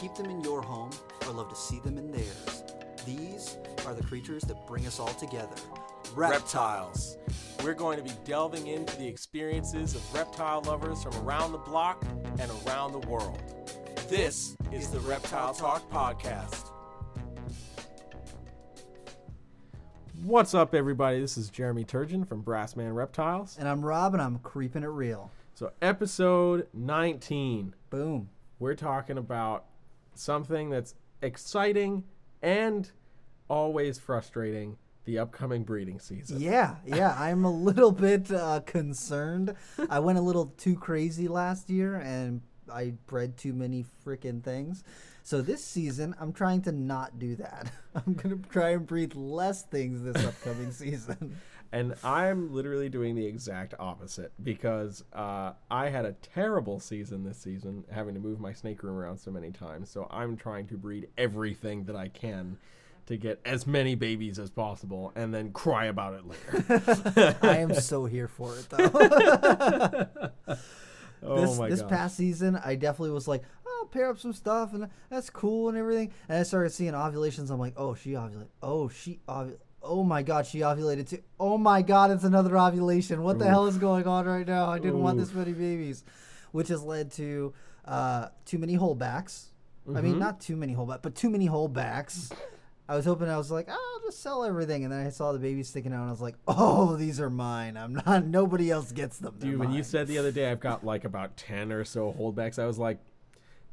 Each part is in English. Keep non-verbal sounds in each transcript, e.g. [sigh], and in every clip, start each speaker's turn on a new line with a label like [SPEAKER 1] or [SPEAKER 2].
[SPEAKER 1] keep them in your home or love to see them in theirs. These are the creatures that bring us all together.
[SPEAKER 2] reptiles. We're going to be delving into the experiences of reptile lovers from around the block and around the world. This is the Reptile Talk Podcast. What's up, everybody? This is Jeremy Turgeon from Brassman Reptiles.
[SPEAKER 1] And I'm Rob, and I'm creeping it real.
[SPEAKER 2] So, episode 19,
[SPEAKER 1] Boom.
[SPEAKER 2] we're talking about something that's exciting and always frustrating the upcoming breeding season.
[SPEAKER 1] Yeah, yeah. I'm a little bit uh, concerned. I went a little too crazy last year, and I bred too many freaking things. So this season, I'm trying to not do that. [laughs] I'm gonna try and breed less things this upcoming [laughs] season.
[SPEAKER 2] And I'm literally doing the exact opposite because uh, I had a terrible season this season, having to move my snake room around so many times. So I'm trying to breed everything that I can to get as many babies as possible and then cry about it later. [laughs]
[SPEAKER 1] I am so here for it, though. [laughs]
[SPEAKER 2] oh
[SPEAKER 1] this
[SPEAKER 2] my
[SPEAKER 1] this
[SPEAKER 2] gosh.
[SPEAKER 1] past season, I definitely was like, oh, I'll pair up some stuff, and that's cool and everything. And I started seeing ovulations. I'm like, oh, she ovulated. Oh, she ovulated. Oh my God, she ovulated too. Oh my God, it's another ovulation. What the hell is going on right now? I didn't want this many babies, which has led to uh, too many holdbacks. I
[SPEAKER 2] Mm-hmm.
[SPEAKER 1] mean, not too many holdbacks, but too many holdbacks. I was hoping I was like, oh, I'll just sell everything, and then I saw the babies sticking out, and I was like, oh, these are mine. I'm not. [laughs] Nobody else gets them. They're
[SPEAKER 2] Dude, when you said the other day I've got like about 10 or so holdbacks, I was like,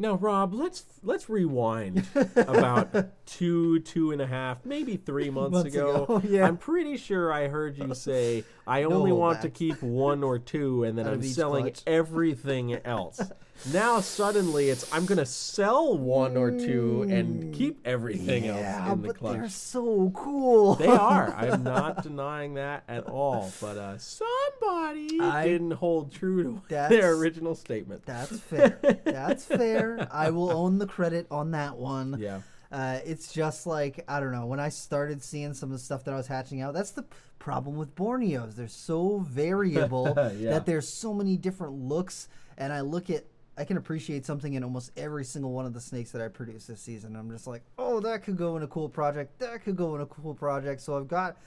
[SPEAKER 2] no, Rob, let's let's rewind [laughs] about two, two and a half, maybe three months,
[SPEAKER 1] Months
[SPEAKER 2] ago.
[SPEAKER 1] ago, [laughs] yeah.
[SPEAKER 2] I'm pretty sure I heard you say I only want to keep one or two, and then
[SPEAKER 1] Out
[SPEAKER 2] I'm selling
[SPEAKER 1] clutch.
[SPEAKER 2] everything else. [laughs] now suddenly it's I'm gonna sell one or two and keep everything
[SPEAKER 1] yeah,
[SPEAKER 2] else in the
[SPEAKER 1] but they're so cool.
[SPEAKER 2] They are. I'm [laughs] not denying that at all. But uh, somebody
[SPEAKER 1] I-
[SPEAKER 2] didn't hold true to [laughs] their original statement.
[SPEAKER 1] That's fair. [laughs] That's fair. I will own the credit on that one.
[SPEAKER 2] Yeah.
[SPEAKER 1] Uh, it's just like I don't know. When I started seeing some of the stuff that I was hatching out, that's the problem with Borneos. They're so variable
[SPEAKER 2] Yeah.
[SPEAKER 1] that there's so many different looks, and I look at. I can appreciate something in almost every single one of the snakes that I produce this season. I'm just like, oh, that could go in a cool project. That could go in a cool project. So I've got,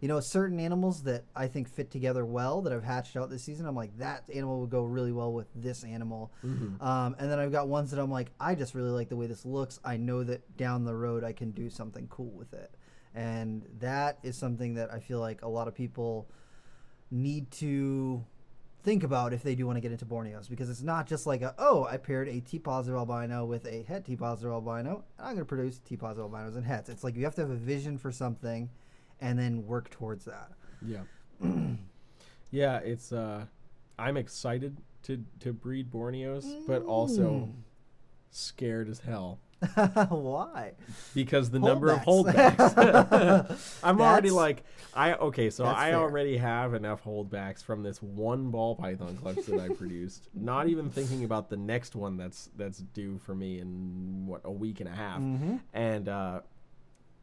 [SPEAKER 1] you know, certain animals that I think fit together well that I've hatched out this season. I'm like, that animal would go really well with this animal. Um, and then I've got ones that I'm like, I just really like the way this looks. I know that down the road I can do something cool with it. And that is something that I feel like a lot of people need to think about if they do want to get into Borneos because it's not just like a, oh I paired a T positive albino with a het T positive albino and I'm going to produce T positive albinos and hets. It's like you have to have a vision for something and then work towards that.
[SPEAKER 2] Yeah. [clears throat] yeah, it's uh I'm excited to to breed Borneos, but also scared as hell [laughs]
[SPEAKER 1] Why?
[SPEAKER 2] because the number of
[SPEAKER 1] Holdbacks. [laughs]
[SPEAKER 2] I'm already like I okay, so
[SPEAKER 1] That's
[SPEAKER 2] I
[SPEAKER 1] fair.
[SPEAKER 2] already have enough holdbacks from this one ball python clutch that I produced. [laughs] Not even thinking about the next one that's that's due for me in what a week and a half.
[SPEAKER 1] Mm-hmm.
[SPEAKER 2] And uh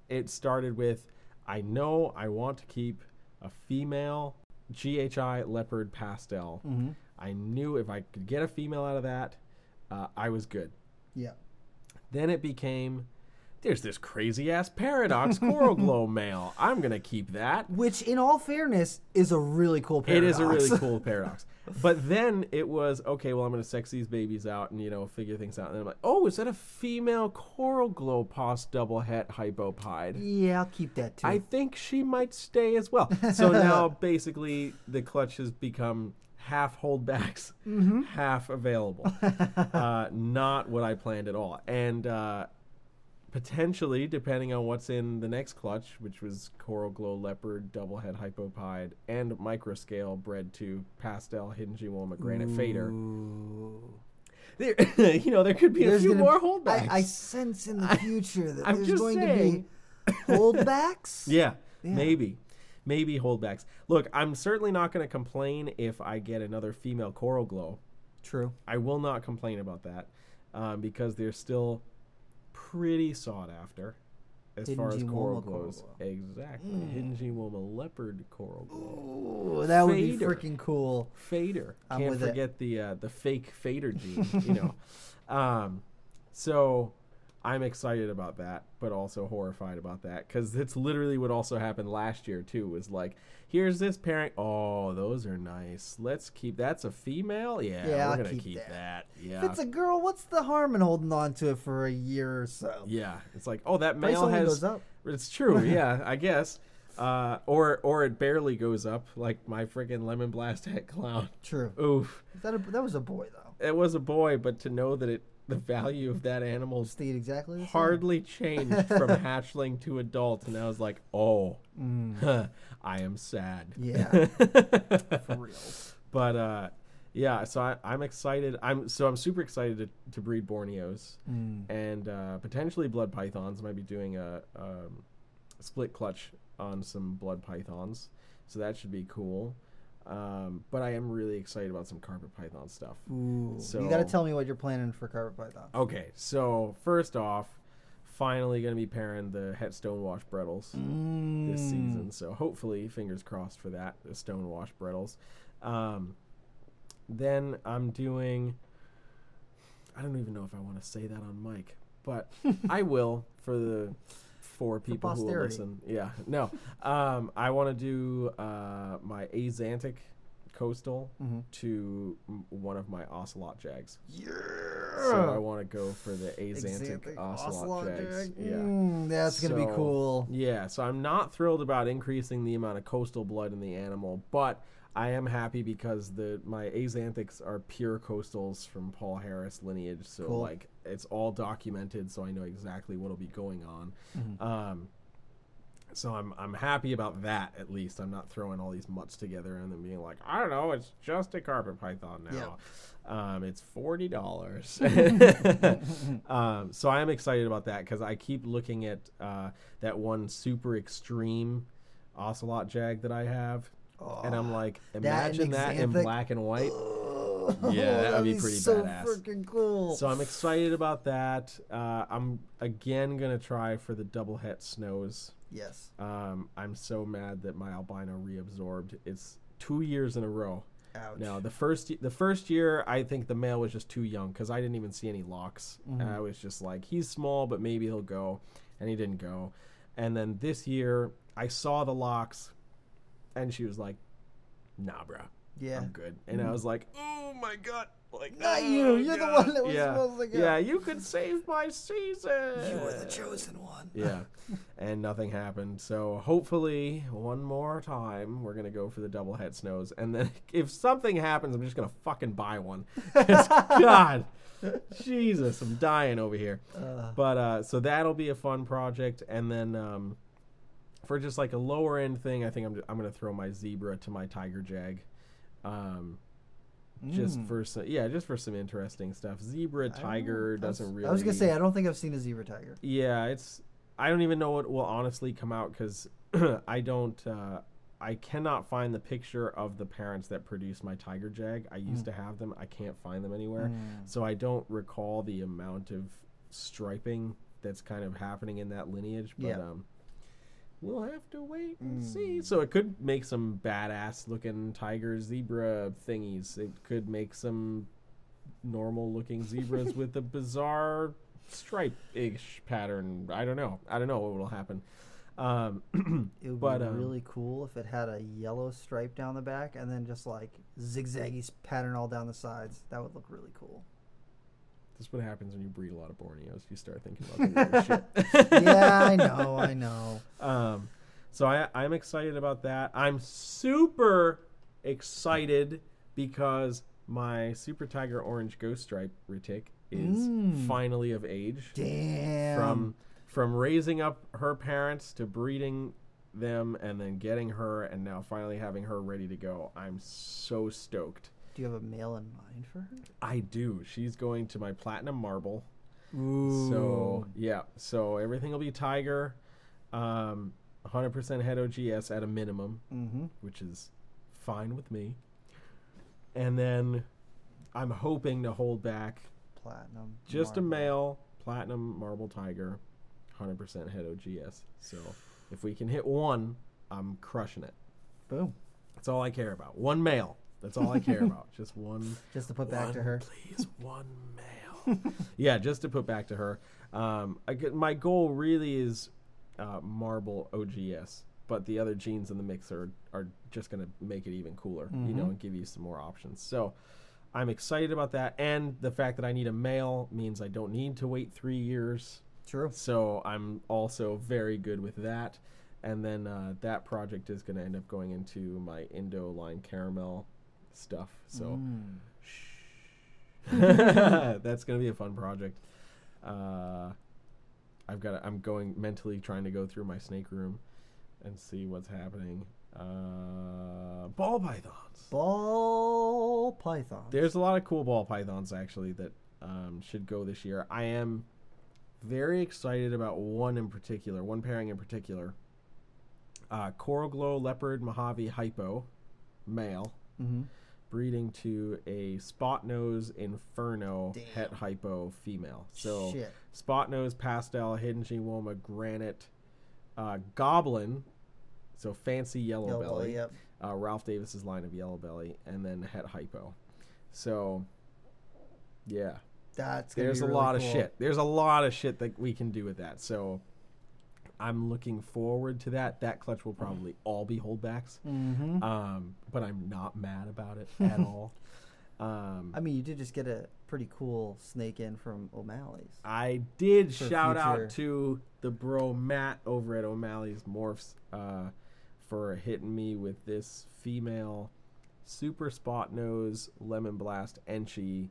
[SPEAKER 2] it started with I know I want to keep a female GHI leopard pastel.
[SPEAKER 1] Mm-hmm.
[SPEAKER 2] I knew if I could get a female out of that, uh, I was good.
[SPEAKER 1] Yeah.
[SPEAKER 2] Then it became there's this crazy ass paradox [laughs] coral glow male. I'm gonna keep that.
[SPEAKER 1] Which, in all fairness, is a really cool paradox.
[SPEAKER 2] It is a really cool paradox. [laughs] But then it was okay. Well, I'm gonna sex these babies out and you know figure things out. And then I'm like, oh, is that a female coral glow pos double het hypo pied?
[SPEAKER 1] yeah, I'll keep that too.
[SPEAKER 2] I think she might stay as well. So [laughs] now basically the clutch has become half holdbacks,
[SPEAKER 1] Mm-hmm. [laughs]
[SPEAKER 2] half available. [laughs] uh, not what I planned at all. And uh, potentially, depending on what's in the next clutch, which was Coral Glow Leopard, Double Het Hypopide, and Microscale bred to Pastel Hidden Woma Granite Fader. There, [laughs] you know, there could be a few more holdbacks.
[SPEAKER 1] I, I sense in the future that
[SPEAKER 2] I'm
[SPEAKER 1] there's going
[SPEAKER 2] saying.
[SPEAKER 1] to be holdbacks.
[SPEAKER 2] Yeah,
[SPEAKER 1] Yeah.
[SPEAKER 2] maybe. Maybe holdbacks. Look, I'm certainly not going to complain if I get another female coral glow.
[SPEAKER 1] True.
[SPEAKER 2] I will not complain about that um, because they're still pretty sought after as
[SPEAKER 1] Hidden
[SPEAKER 2] far as coral
[SPEAKER 1] coral
[SPEAKER 2] glows.
[SPEAKER 1] glow.
[SPEAKER 2] Exactly. Hidden Gene Woma leopard coral glow.
[SPEAKER 1] Ooh, that would be freaking cool.
[SPEAKER 2] Fader.
[SPEAKER 1] I'm
[SPEAKER 2] Can't
[SPEAKER 1] with it.
[SPEAKER 2] forget the uh, the fake fader gene, you [laughs] know. Um, so I'm excited about that, but also horrified about that because it's literally what also happened last year too. Was like, here's this parent. Oh, those are nice. Let's keep. That's a female. Yeah,
[SPEAKER 1] Yeah,
[SPEAKER 2] we're
[SPEAKER 1] I'll
[SPEAKER 2] gonna
[SPEAKER 1] keep
[SPEAKER 2] keep,
[SPEAKER 1] that.
[SPEAKER 2] that.
[SPEAKER 1] If
[SPEAKER 2] Yeah,
[SPEAKER 1] it's a girl, what's the harm in holding on to it for a year or so?
[SPEAKER 2] yeah. It's like, oh, that male has.
[SPEAKER 1] goes up.
[SPEAKER 2] It's true. [laughs] yeah, I guess. Uh, or or it barely goes up, like my freaking lemon blast [laughs] het clown.
[SPEAKER 1] True.
[SPEAKER 2] Oof.
[SPEAKER 1] That, a, that was a boy though.
[SPEAKER 2] It was a boy, but to know that it the value of that animal
[SPEAKER 1] Stayed exactly the same.
[SPEAKER 2] hardly [laughs] changed from hatchling to adult, and I was like, oh,
[SPEAKER 1] Mm, [laughs]
[SPEAKER 2] I am sad.
[SPEAKER 1] Yeah. [laughs] for real.
[SPEAKER 2] but uh, yeah, so I, I'm excited. I'm so I'm super excited to, to breed Borneos
[SPEAKER 1] Mm.
[SPEAKER 2] and uh, potentially blood pythons. Might be doing a um, split clutch on some blood pythons, so that should be cool. Um, but I am really excited about some carpet python stuff.
[SPEAKER 1] Ooh.
[SPEAKER 2] So-
[SPEAKER 1] you got to tell me what you're planning for carpet python.
[SPEAKER 2] Okay, so first off, finally going to be pairing the Het Stonewash Brettles
[SPEAKER 1] Mm.
[SPEAKER 2] this season. So hopefully, fingers crossed for that, the Stonewash Brettles. Um, then I'm doing. I don't even know if I want to say that on mic, but [laughs] I will for the four people who will listen. Yeah, no. Um, I want to do uh, my Axanthic coastal
[SPEAKER 1] Mhm.
[SPEAKER 2] to m- one of my ocelot jags.
[SPEAKER 1] Yeah.
[SPEAKER 2] So I want to go for the Axanthic
[SPEAKER 1] Xanthic
[SPEAKER 2] ocelot, jags.
[SPEAKER 1] jag.
[SPEAKER 2] Yeah.
[SPEAKER 1] Mm, that's gonna be cool.
[SPEAKER 2] Yeah, so I'm not thrilled about increasing the amount of coastal blood in the animal, but I am happy because the my Axanthics are pure coastals from Paul Harris lineage, so
[SPEAKER 1] Cool.
[SPEAKER 2] like it's all documented, so I know exactly what'll be going on.
[SPEAKER 1] Mhm.
[SPEAKER 2] Um, so I'm I'm happy about that at least. I'm not throwing all these mutts together and then being like, I don't know, it's just a carpet python now. Um, it's forty dollars. [laughs] [laughs] um, so I am excited about that because I keep looking at uh, that one super extreme ocelot jag that I have, and I'm like,
[SPEAKER 1] Oh,
[SPEAKER 2] imagine that, in black and white. Yeah, [laughs] that would be pretty
[SPEAKER 1] so
[SPEAKER 2] badass.
[SPEAKER 1] freaking cool.
[SPEAKER 2] So I'm excited about that. Uh, I'm again gonna try for the double het snows.
[SPEAKER 1] yes.
[SPEAKER 2] Um, I'm so mad that my albino reabsorbed. It's two years in a row.
[SPEAKER 1] Ouch.
[SPEAKER 2] No, the first the first year I think the male was just too young because I didn't even see any locks.
[SPEAKER 1] Mhm.
[SPEAKER 2] I was just like, he's small, but maybe he'll go, and he didn't go. And then this year I saw the locks, and she was like, "Nah, bro,
[SPEAKER 1] Yeah.
[SPEAKER 2] I'm good." And I was like, "Oh my god." Like
[SPEAKER 1] Not
[SPEAKER 2] oh,
[SPEAKER 1] you. You're the one that was
[SPEAKER 2] yeah.
[SPEAKER 1] supposed to go.
[SPEAKER 2] Yeah, you could save my season.
[SPEAKER 1] You were the chosen one.
[SPEAKER 2] Yeah, and nothing happened. So hopefully, one more time, we're gonna go for the double het snows, and then [laughs] if something happens, I'm just gonna fucking buy one. [laughs] God, Jesus, I'm dying over here.
[SPEAKER 1] Uh,
[SPEAKER 2] But uh, so that'll be a fun project, and then um, for just like a lower end thing, I think I'm I'm gonna throw my zebra to my tiger jag. Um, just
[SPEAKER 1] mm.
[SPEAKER 2] for some, yeah, just for some interesting stuff. Zebra
[SPEAKER 1] I don't know.
[SPEAKER 2] tiger doesn't really.
[SPEAKER 1] I was gonna say I don't think I've seen a zebra tiger.
[SPEAKER 2] Yeah, it's. I don't even know what will honestly come out because [clears throat] I don't. Uh, I cannot find the picture of the parents that produced my tiger jag. I used
[SPEAKER 1] Mm.
[SPEAKER 2] to have them. I can't find them anywhere,
[SPEAKER 1] Mm.
[SPEAKER 2] so I don't recall the amount of striping that's kind of happening in that lineage. But
[SPEAKER 1] Yeah.
[SPEAKER 2] um, we'll have to wait and see.
[SPEAKER 1] Mm.
[SPEAKER 2] So it could make some badass looking tiger zebra thingies. It could make some normal looking zebras [laughs] with a bizarre stripe ish pattern. I don't know. I don't know what will happen. Um, [clears throat]
[SPEAKER 1] It would
[SPEAKER 2] But,
[SPEAKER 1] be
[SPEAKER 2] um,
[SPEAKER 1] really cool if it had a yellow stripe down the back and then just like zigzaggy pattern all down the sides. That would look really cool.
[SPEAKER 2] That's what happens when you breed a lot of Borneos. You start thinking about the weird [laughs] shit.
[SPEAKER 1] yeah, I know, [laughs] I know.
[SPEAKER 2] Um, so I, I'm excited about that. I'm super excited because my Super Tiger Orange Ghost Stripe retic is
[SPEAKER 1] Mm.
[SPEAKER 2] finally of age.
[SPEAKER 1] Damn.
[SPEAKER 2] From from raising up her parents to breeding them and then getting her and now finally having her ready to go. I'm so stoked.
[SPEAKER 1] Do you have a male in mind for her?
[SPEAKER 2] I do. She's going to my platinum marble.
[SPEAKER 1] Ooh.
[SPEAKER 2] So yeah, so everything will be tiger, um, 100% het OGS at a minimum,
[SPEAKER 1] Mm-hmm.
[SPEAKER 2] which is fine with me. And then I'm hoping to hold back
[SPEAKER 1] Platinum.
[SPEAKER 2] just a male platinum marble tiger, 100% het OGS. So if we can hit one, I'm crushing it.
[SPEAKER 1] Boom.
[SPEAKER 2] That's all I care about. One male. That's all I care about. Just one. [laughs]
[SPEAKER 1] Just to put back to her.
[SPEAKER 2] please. One male. [laughs] yeah, just to put back to her. Um, I get, my goal really is uh, marble OGS, but the other genes in the mix are are just gonna make it even cooler, you know, and give you some more options. So. I'm excited about that, and the fact that I need a male means I don't need to wait three years
[SPEAKER 1] True.
[SPEAKER 2] so I'm also very good with that. And then uh, that project is going to end up going into my Indo line caramel stuff. So [laughs] that's going to be a fun project. Uh, I've got. I'm going mentally trying to go through my snake room and see what's happening. Uh, ball pythons.
[SPEAKER 1] Ball python.
[SPEAKER 2] There's a lot of cool ball pythons actually that um, should go this year. I am very excited about one in particular, one pairing in particular. Uh, Coral Glow Leopard Mojave Hypo, male,
[SPEAKER 1] hmm
[SPEAKER 2] breeding to a Spot Nose Inferno
[SPEAKER 1] Damn.
[SPEAKER 2] Het Hypo female. So
[SPEAKER 1] Shit.
[SPEAKER 2] Spot Nose Pastel Hidden Chihuahua Granite uh, Goblin, so fancy yellow,
[SPEAKER 1] Yellow
[SPEAKER 2] belly
[SPEAKER 1] belly, yep.
[SPEAKER 2] uh, Ralph Davis's line of Yellow Belly, and then Het Hypo. So, yeah,
[SPEAKER 1] That's
[SPEAKER 2] there's
[SPEAKER 1] be
[SPEAKER 2] a lot of shit. There's a lot of shit that we can do with that. So, I'm looking forward to that. That clutch will probably all be holdbacks,
[SPEAKER 1] Mhm.
[SPEAKER 2] um, but I'm not mad about it [laughs] at all. Um,
[SPEAKER 1] I mean, you did just get a pretty cool snake in from O'Malley's.
[SPEAKER 2] I did shout out to the bro Matt over at O'Malley's Morphs uh, for hitting me with this female super spot nose lemon blast enchi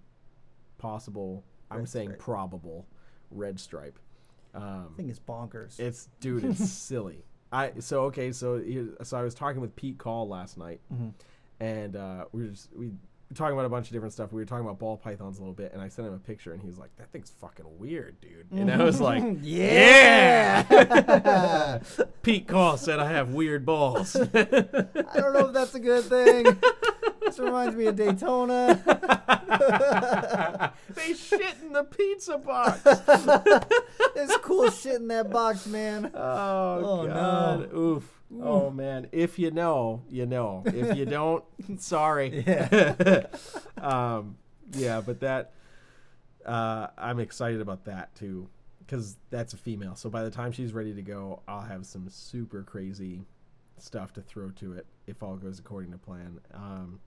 [SPEAKER 2] possible. I'm
[SPEAKER 1] Red
[SPEAKER 2] saying
[SPEAKER 1] stripe.
[SPEAKER 2] probable red stripe.
[SPEAKER 1] I
[SPEAKER 2] Um,
[SPEAKER 1] think it's bonkers.
[SPEAKER 2] it's dude, it's [laughs] silly. I so okay. So here- so I was talking with Pete Call last night,
[SPEAKER 1] Mhm.
[SPEAKER 2] and uh, we were just we were talking about a bunch of different stuff. We were talking about ball pythons a little bit, and I sent him a picture, and he was like, "That thing's fucking weird, dude." And I was like, [laughs]
[SPEAKER 1] yeah.
[SPEAKER 2] "Yeah." [laughs] Pete Call said I have weird balls.
[SPEAKER 1] I don't know if that's a good thing. this reminds me of Daytona.
[SPEAKER 2] They shit in the pizza box. [laughs]
[SPEAKER 1] There's cool shit in that box, man.
[SPEAKER 2] Oh,
[SPEAKER 1] Oh,
[SPEAKER 2] god.
[SPEAKER 1] no.
[SPEAKER 2] Oof. Oh man. If you know, you know. If you don't, [laughs] sorry.
[SPEAKER 1] Yeah. [laughs]
[SPEAKER 2] um yeah, but that uh I'm excited about that too cuz that's a female. So by the time she's ready to go, I'll have some super crazy stuff to throw to it if all goes according to plan. Um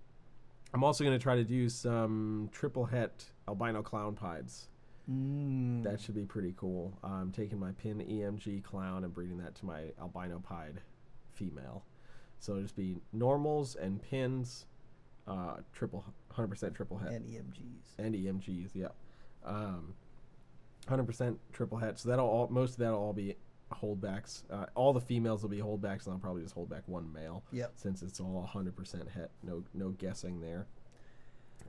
[SPEAKER 2] I'm also going to try to do some triple het albino clown pieds.
[SPEAKER 1] Mm.
[SPEAKER 2] That should be pretty cool. I'm taking my pin EMG clown and breeding that to my albino pied female. So it'll just be normals and pins, uh, triple, 100% triple het
[SPEAKER 1] and EMGs.
[SPEAKER 2] and EMGs. Yeah, um, 100% triple het. So that'll all most of that'll all be holdbacks. Uh, all the females will be holdbacks, and I'll probably just hold back one male
[SPEAKER 1] Yep.
[SPEAKER 2] since it's all 100% het. No, no guessing there.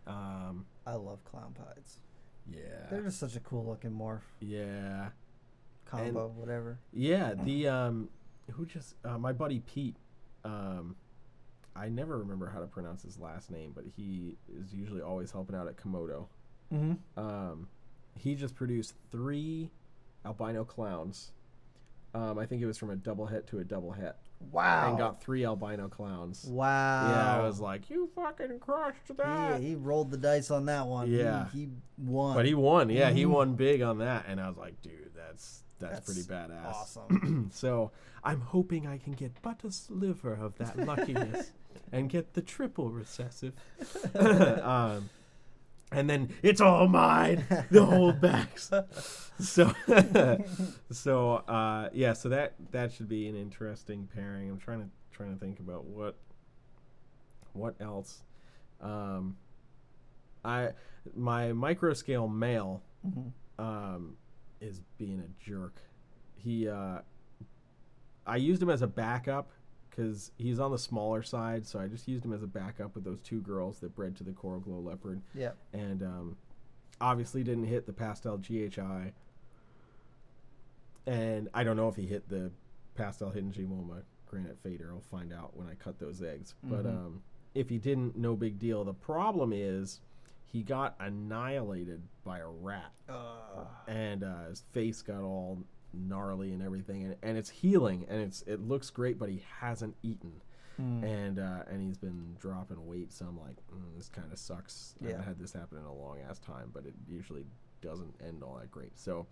[SPEAKER 2] Um,
[SPEAKER 1] I love clown pies.
[SPEAKER 2] yeah,
[SPEAKER 1] They're just such a cool looking morph
[SPEAKER 2] yeah.
[SPEAKER 1] combo, whatever.
[SPEAKER 2] Yeah, the um, who just uh, my buddy Pete. Um, I never remember how to pronounce his last name, but he is usually always helping out at Komodo.
[SPEAKER 1] Mm-hmm.
[SPEAKER 2] Um, he just produced three albino clowns. Um, I think it was from a double het to a double het.
[SPEAKER 1] Wow.
[SPEAKER 2] and got three albino clowns.
[SPEAKER 1] wow.
[SPEAKER 2] Yeah, I was like, you fucking crushed that.
[SPEAKER 1] Yeah, he rolled the dice on that one.
[SPEAKER 2] Yeah.
[SPEAKER 1] He, won.
[SPEAKER 2] But he won. Yeah, he
[SPEAKER 1] Mhm.
[SPEAKER 2] won big on that, and I was like, dude, that's that's,
[SPEAKER 1] That's
[SPEAKER 2] pretty badass.
[SPEAKER 1] awesome. [clears throat]
[SPEAKER 2] so I'm hoping I can get but a sliver of that [laughs] luckiness and get the triple recessive. [laughs] [laughs] um, and then it's all mine, the whole [laughs] holdbacks. so, [laughs] so uh, yeah, so that that should be an interesting pairing. I'm trying to trying to think about what what else. Um, I my micro scale male
[SPEAKER 1] Mhm.
[SPEAKER 2] um, is being a jerk. He, uh, I used him as a backup because he's on the smaller side, so I just used him as a backup with those two girls that bred to the coral glow leopard,
[SPEAKER 1] Yep.
[SPEAKER 2] and um, obviously didn't hit the pastel GHI. And I don't know if he hit the pastel hidden Gene Woma granite fader. I'll find out when I cut those eggs. But
[SPEAKER 1] Mhm.
[SPEAKER 2] um, if he didn't, no big deal. The problem is he got annihilated by a rat
[SPEAKER 1] Uh,
[SPEAKER 2] and uh, his face got all gnarly and everything, and, and it's healing and it's it looks great, but he hasn't eaten,
[SPEAKER 1] mm.
[SPEAKER 2] and uh, and he's been dropping weight. So I'm like, mm, this kind of sucks. I haven't had this happen in a long ass time, but it usually doesn't end all that great. So,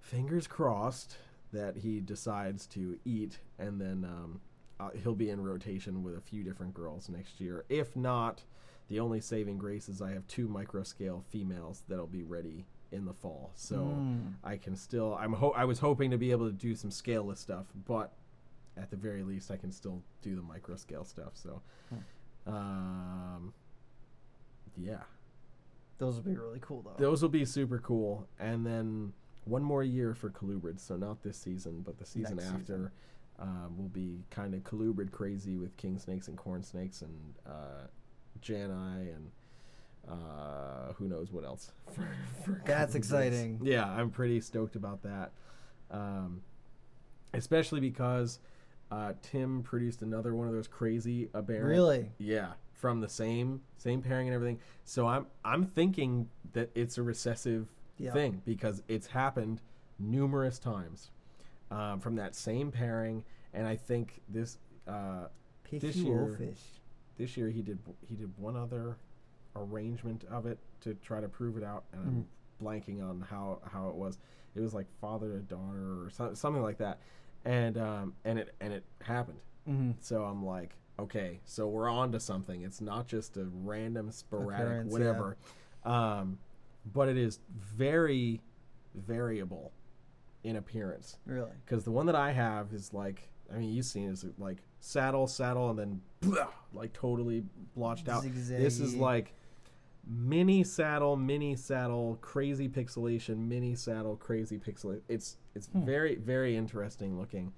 [SPEAKER 2] fingers crossed that he decides to eat, and then um, uh, he'll be in rotation with a few different girls next year. If not, the only saving grace is I have two micro scale females that'll be ready in the fall. So
[SPEAKER 1] Mm.
[SPEAKER 2] I can still. I'm. Ho- I was hoping to be able to do some scaleless stuff, but at the very least, I can still do the micro scale stuff. So, um, yeah,
[SPEAKER 1] Those will be really cool though.
[SPEAKER 2] those will be super cool. And then one more year for Colubrid. So not this season, but the season
[SPEAKER 1] Next
[SPEAKER 2] after.
[SPEAKER 1] season.
[SPEAKER 2] Um, will be kind of Colubrid crazy with king snakes and corn snakes and uh, Jani and uh, who knows what else. [laughs] For, for
[SPEAKER 1] That's exciting.
[SPEAKER 2] Yeah, I'm pretty stoked about that. Um, especially because uh, Tim produced another one of those crazy aberrant
[SPEAKER 1] Really?
[SPEAKER 2] yeah, from the same same pairing and everything. So I'm I'm thinking that it's a recessive
[SPEAKER 1] Yeah.
[SPEAKER 2] thing because it's happened numerous times um, from that same pairing, and I think this uh, This year- this year he did he did one other arrangement of it to try to prove it out, and
[SPEAKER 1] Mm.
[SPEAKER 2] I'm blanking on how how it was. It was like father to daughter or so, something like that, and um, and it and it happened.
[SPEAKER 1] Mm-hmm.
[SPEAKER 2] So I'm like, okay, so we're on to something. It's not just a random, sporadic,
[SPEAKER 1] Occurrence, yeah.
[SPEAKER 2] whatever. Um, but it is very variable in appearance.
[SPEAKER 1] Really?
[SPEAKER 2] Because the one that I have is like, I mean, you've seen it, is like saddle, saddle, and then blah, [laughs] like totally blotched out. This is like mini saddle, mini saddle, crazy pixelation, mini saddle, crazy pixelation. It's it's
[SPEAKER 1] Hmm.
[SPEAKER 2] very very interesting looking,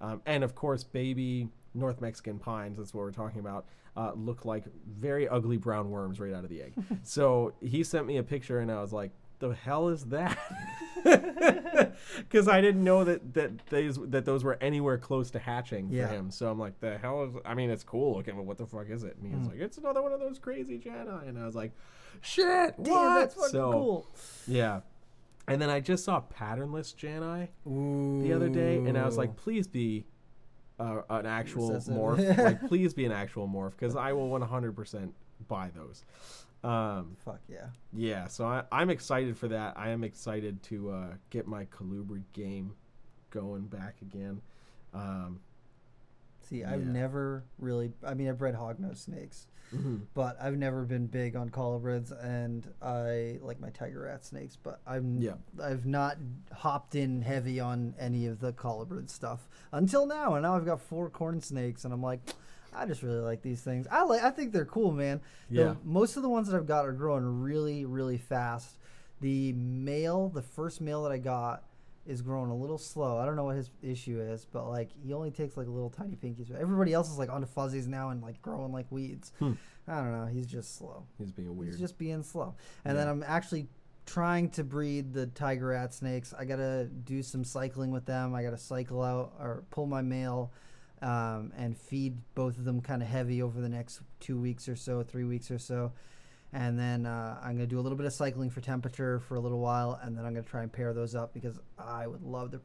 [SPEAKER 2] um, and of course, baby North Mexican pines. That's what we're talking about. Uh, look like very ugly brown worms right out of the egg. [laughs] so he sent me a picture, and I was like, "The hell is that?" [laughs] Because I didn't know that that those that those were anywhere close to hatching
[SPEAKER 1] Yeah.
[SPEAKER 2] for him. So I'm like, "The hell is?" I mean, it's cool looking, but what the fuck is it? And he was
[SPEAKER 1] Mm.
[SPEAKER 2] like, "It's another one of those crazy Jedi," and I was like, "Shit,
[SPEAKER 1] Damn,
[SPEAKER 2] what?"
[SPEAKER 1] that's fucking
[SPEAKER 2] so,
[SPEAKER 1] cool.
[SPEAKER 2] Yeah. And then I just saw patternless Jani
[SPEAKER 1] Ooh.
[SPEAKER 2] the other day, and I was like, please be uh, an actual morph. [laughs] like, please be an actual morph, because I will 100% buy those. Um,
[SPEAKER 1] fuck yeah.
[SPEAKER 2] yeah, so I, I'm excited for that. I am excited to uh, get my Colubrid game going back again. Um,
[SPEAKER 1] See, I've
[SPEAKER 2] Yeah.
[SPEAKER 1] never really. I mean, I've bred hognose snakes,
[SPEAKER 2] mhm.
[SPEAKER 1] but I've never been big on colubrids, and I like my tiger rat snakes. But I'm
[SPEAKER 2] Yeah.
[SPEAKER 1] I've not hopped in heavy on any of the colubrid stuff until now, and now I've got four corn snakes, and I'm like. I just really like these things. I like. I think they're cool, man. The-
[SPEAKER 2] Yeah.
[SPEAKER 1] most of the ones that I've got are growing really, really fast. The male, the first male that I got, is growing a little slow. I don't know what his issue is, but like he only takes like little tiny pinkies. But Everybody else is like onto fuzzies now and like growing like weeds.
[SPEAKER 2] Hmm.
[SPEAKER 1] I don't know. He's just slow.
[SPEAKER 2] He's being weird.
[SPEAKER 1] He's just being slow. And then I'm actually trying to breed the tiger rat snakes. I gotta do some cycling with them. I gotta cycle out or pull my male. Um, and feed both of them kind of heavy over the next two weeks or so, three weeks or so, and then uh, I'm gonna do a little bit of cycling for temperature for a little while, and then I'm gonna try and pair those up because I would love to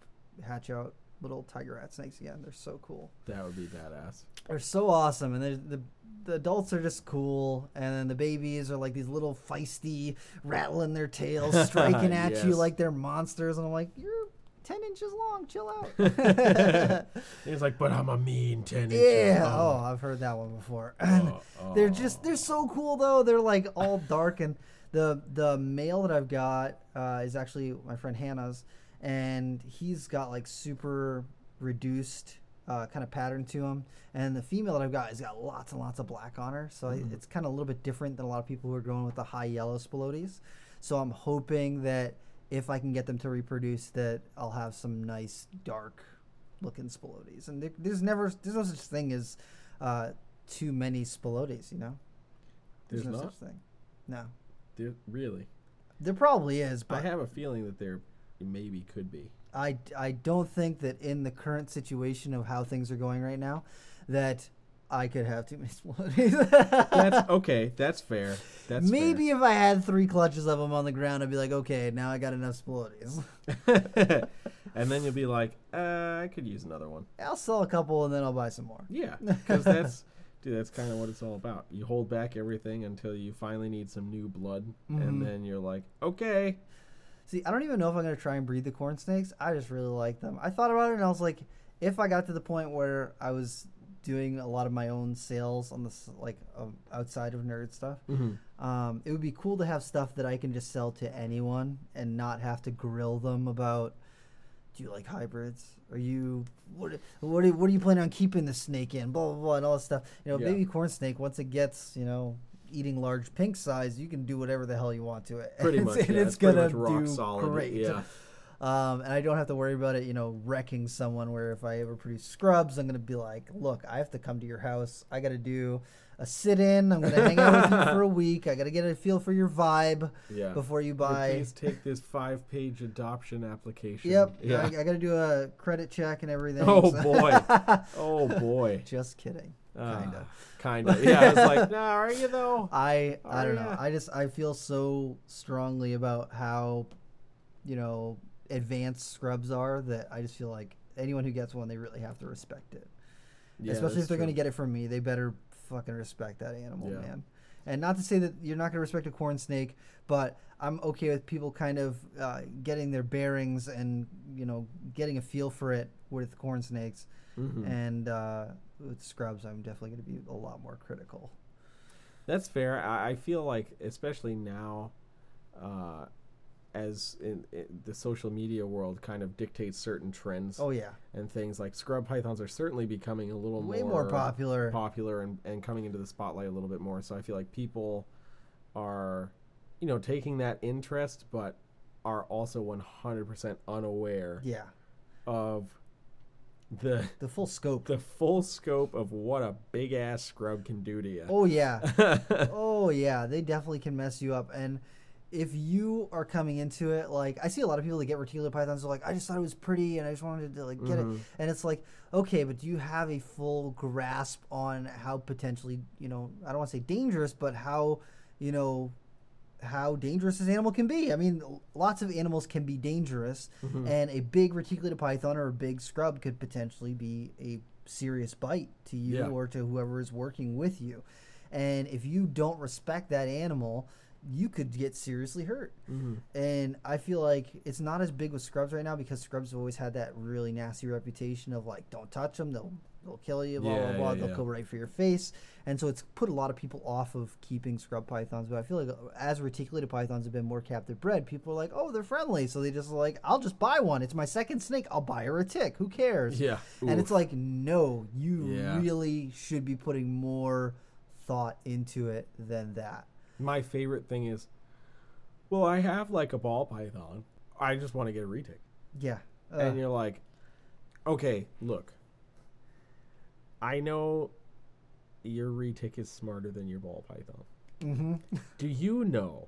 [SPEAKER 1] hatch out little tiger rat snakes again. They're so cool.
[SPEAKER 2] that would be badass.
[SPEAKER 1] They're so awesome, and the the adults are just cool, and then the babies are like these little feisty, rattling their tails, [laughs] striking at you like they're monsters, and I'm like, you're ten inches long, chill out. [laughs] [laughs]
[SPEAKER 2] He's like, but I'm a mean 10 inches.
[SPEAKER 1] yeah, oh, I've heard that one before. And
[SPEAKER 2] Oh, [laughs]
[SPEAKER 1] they're
[SPEAKER 2] oh.
[SPEAKER 1] just they're so cool though. They're like all dark, and the the male that I've got uh, is actually my friend Hannah's, and he's got like super reduced uh, kind of pattern to him. And the female that I've got has got lots and lots of black on her, so
[SPEAKER 2] Mhm.
[SPEAKER 1] it's kind of a little bit different than a lot of people who are growing with the high yellow spilotes. So I'm hoping that if I can get them to reproduce, that I'll have some nice dark looking spilotes. And there, there's never there's no such thing as uh, too many spilotes, you know.
[SPEAKER 2] There's
[SPEAKER 1] no
[SPEAKER 2] not?
[SPEAKER 1] such thing. No,
[SPEAKER 2] There- really?
[SPEAKER 1] there probably is, but I
[SPEAKER 2] have a feeling that there maybe could be.
[SPEAKER 1] I, I don't think that in the current situation of how things are going right now, that I could have too many [laughs] spilotes. [laughs]
[SPEAKER 2] That's [laughs] okay. That's fair. That's
[SPEAKER 1] Maybe if I had three clutches of them on the ground, I'd be like, okay, now I got enough
[SPEAKER 2] fair. and then you'll be like, uh, I could use another one.
[SPEAKER 1] I'll sell a couple and then I'll buy some more.
[SPEAKER 2] Yeah, because that's dude. That's kind of what it's all about. You hold back everything until you finally need some new blood,
[SPEAKER 1] Mhm.
[SPEAKER 2] and then you're like, okay,
[SPEAKER 1] See, I don't even know if I'm gonna try and breed the corn snakes. I just really like them. I thought about it and I was like, if I got to the point where I was doing a lot of my own sales on this, like uh, outside of nerd stuff,
[SPEAKER 2] Mm-hmm.
[SPEAKER 1] um, it would be cool to have stuff that I can just sell to anyone and not have to grill them about. Do you like hybrids? Are you what? What are, what are you planning on keeping the snake in? Blah blah blah and all this stuff. You know,
[SPEAKER 2] Yeah.
[SPEAKER 1] baby corn snake. Once it gets you know eating large pink size, you can do whatever the hell you want to it.
[SPEAKER 2] Pretty [laughs]
[SPEAKER 1] And
[SPEAKER 2] much,
[SPEAKER 1] it's,
[SPEAKER 2] yeah,
[SPEAKER 1] it's
[SPEAKER 2] it's pretty
[SPEAKER 1] gonna
[SPEAKER 2] much rock
[SPEAKER 1] do
[SPEAKER 2] solid,
[SPEAKER 1] great.
[SPEAKER 2] yeah.
[SPEAKER 1] Um, and I don't have to worry about it, you know, wrecking someone. Where if I ever produce scrubs, I'm gonna be like, look, I have to come to your house. I got to do a sit-in. I'm gonna hang out with you for a [laughs] week. I got to get a feel for your vibe
[SPEAKER 2] Yeah.
[SPEAKER 1] before you
[SPEAKER 2] Would
[SPEAKER 1] buy.
[SPEAKER 2] Please take this five-page adoption application.
[SPEAKER 1] Yep.
[SPEAKER 2] Yeah.
[SPEAKER 1] I, I got to do a credit check and everything.
[SPEAKER 2] Oh,
[SPEAKER 1] so-
[SPEAKER 2] boy. [laughs] oh boy.
[SPEAKER 1] Just kidding.
[SPEAKER 2] Ah,
[SPEAKER 1] Kinda.
[SPEAKER 2] Kinda. Yeah. I was like, nah, are you though? [laughs]
[SPEAKER 1] I I
[SPEAKER 2] Oh,
[SPEAKER 1] don't know. I just I feel so strongly about how, you know, advanced scrubs are that I just feel like anyone who gets one, they really have to respect it.
[SPEAKER 2] Yeah,
[SPEAKER 1] Especially if they're going to get it from me, they better fucking respect that animal,
[SPEAKER 2] Yeah.
[SPEAKER 1] man. And not to say that you're not going to respect a corn snake, but I'm okay with people kind of uh, getting their bearings and you know getting a feel for it with corn snakes.
[SPEAKER 2] Mhm.
[SPEAKER 1] And uh, with scrubs, I'm definitely going to be a lot more critical.
[SPEAKER 2] That's fair. I, I feel like, especially now, uh, as in, in the social media world kind of dictates certain trends
[SPEAKER 1] Oh yeah,
[SPEAKER 2] and things like scrub pythons are certainly becoming a little
[SPEAKER 1] way
[SPEAKER 2] more,
[SPEAKER 1] more popular.
[SPEAKER 2] popular and, and coming into the spotlight a little bit more. So I feel like people are, you know, taking that interest, but are also 100% unaware
[SPEAKER 1] Yeah,
[SPEAKER 2] of the
[SPEAKER 1] the full scope.
[SPEAKER 2] the full scope of what a big ass scrub can do to you.
[SPEAKER 1] Oh yeah. [laughs] oh yeah, they definitely can mess you up. And if you are coming into it, like I see a lot of people that get reticular pythons, are like, I just thought it was pretty and I just wanted to like get
[SPEAKER 2] Mhm.
[SPEAKER 1] it. And it's like, okay, but do you have a full grasp on how potentially, you know, I don't want to say dangerous, but how, you know, how dangerous this animal can be. I mean, lots of animals can be dangerous,
[SPEAKER 2] Mm-hmm.
[SPEAKER 1] and a big reticulated python or a big scrub could potentially be a serious bite to you
[SPEAKER 2] Yeah.
[SPEAKER 1] or to whoever is working with you. And if you don't respect that animal, you could get seriously hurt.
[SPEAKER 2] Mhm.
[SPEAKER 1] And I feel like it's not as big with scrubs right now because scrubs have always had that really nasty reputation of like, don't touch them, they'll they'll kill you, blah
[SPEAKER 2] Yeah,
[SPEAKER 1] blah blah,
[SPEAKER 2] yeah,
[SPEAKER 1] they'll
[SPEAKER 2] yeah.
[SPEAKER 1] go right for your face. And so it's put a lot of people off of keeping scrub pythons. But I feel like as reticulated pythons have been more captive bred, people are like, oh, they're friendly, so they just like, I'll just buy one. It's my second snake. I'll buy her a tick. Who cares?
[SPEAKER 2] Yeah.
[SPEAKER 1] And it's like, no, you really should be putting more thought into it than that.
[SPEAKER 2] My favorite thing is, well, I have like a ball python. I just want to get a retic.
[SPEAKER 1] Yeah. Uh,
[SPEAKER 2] and you're like, okay, look. I know your retic is smarter than your ball python.
[SPEAKER 1] mhm. [laughs]
[SPEAKER 2] Do you know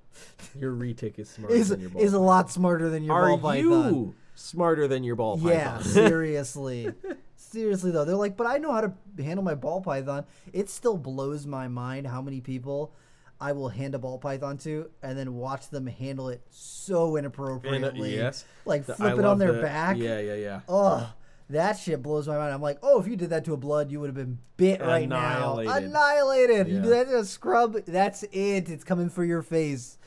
[SPEAKER 2] your retic is smarter
[SPEAKER 1] is
[SPEAKER 2] than your ball
[SPEAKER 1] is a lot smarter than your
[SPEAKER 2] Are
[SPEAKER 1] ball
[SPEAKER 2] you
[SPEAKER 1] python.
[SPEAKER 2] smarter than your ball
[SPEAKER 1] Yeah,
[SPEAKER 2] python? [laughs]
[SPEAKER 1] seriously. seriously though, they're like, but I know how to handle my ball python. It still blows my mind how many people I will hand a ball python to and then watch them handle it so
[SPEAKER 2] And, uh,
[SPEAKER 1] inappropriately.
[SPEAKER 2] yes.
[SPEAKER 1] Like
[SPEAKER 2] The-
[SPEAKER 1] flip
[SPEAKER 2] I
[SPEAKER 1] it on their
[SPEAKER 2] the-
[SPEAKER 1] back.
[SPEAKER 2] Yeah, yeah, yeah.
[SPEAKER 1] Ugh. That shit blows my mind. I'm like, oh, if you did that to a blood, you would have been bit right now.
[SPEAKER 2] Annihilated.
[SPEAKER 1] Annihilated. You do that to a scrub, that's it. It's coming for your face.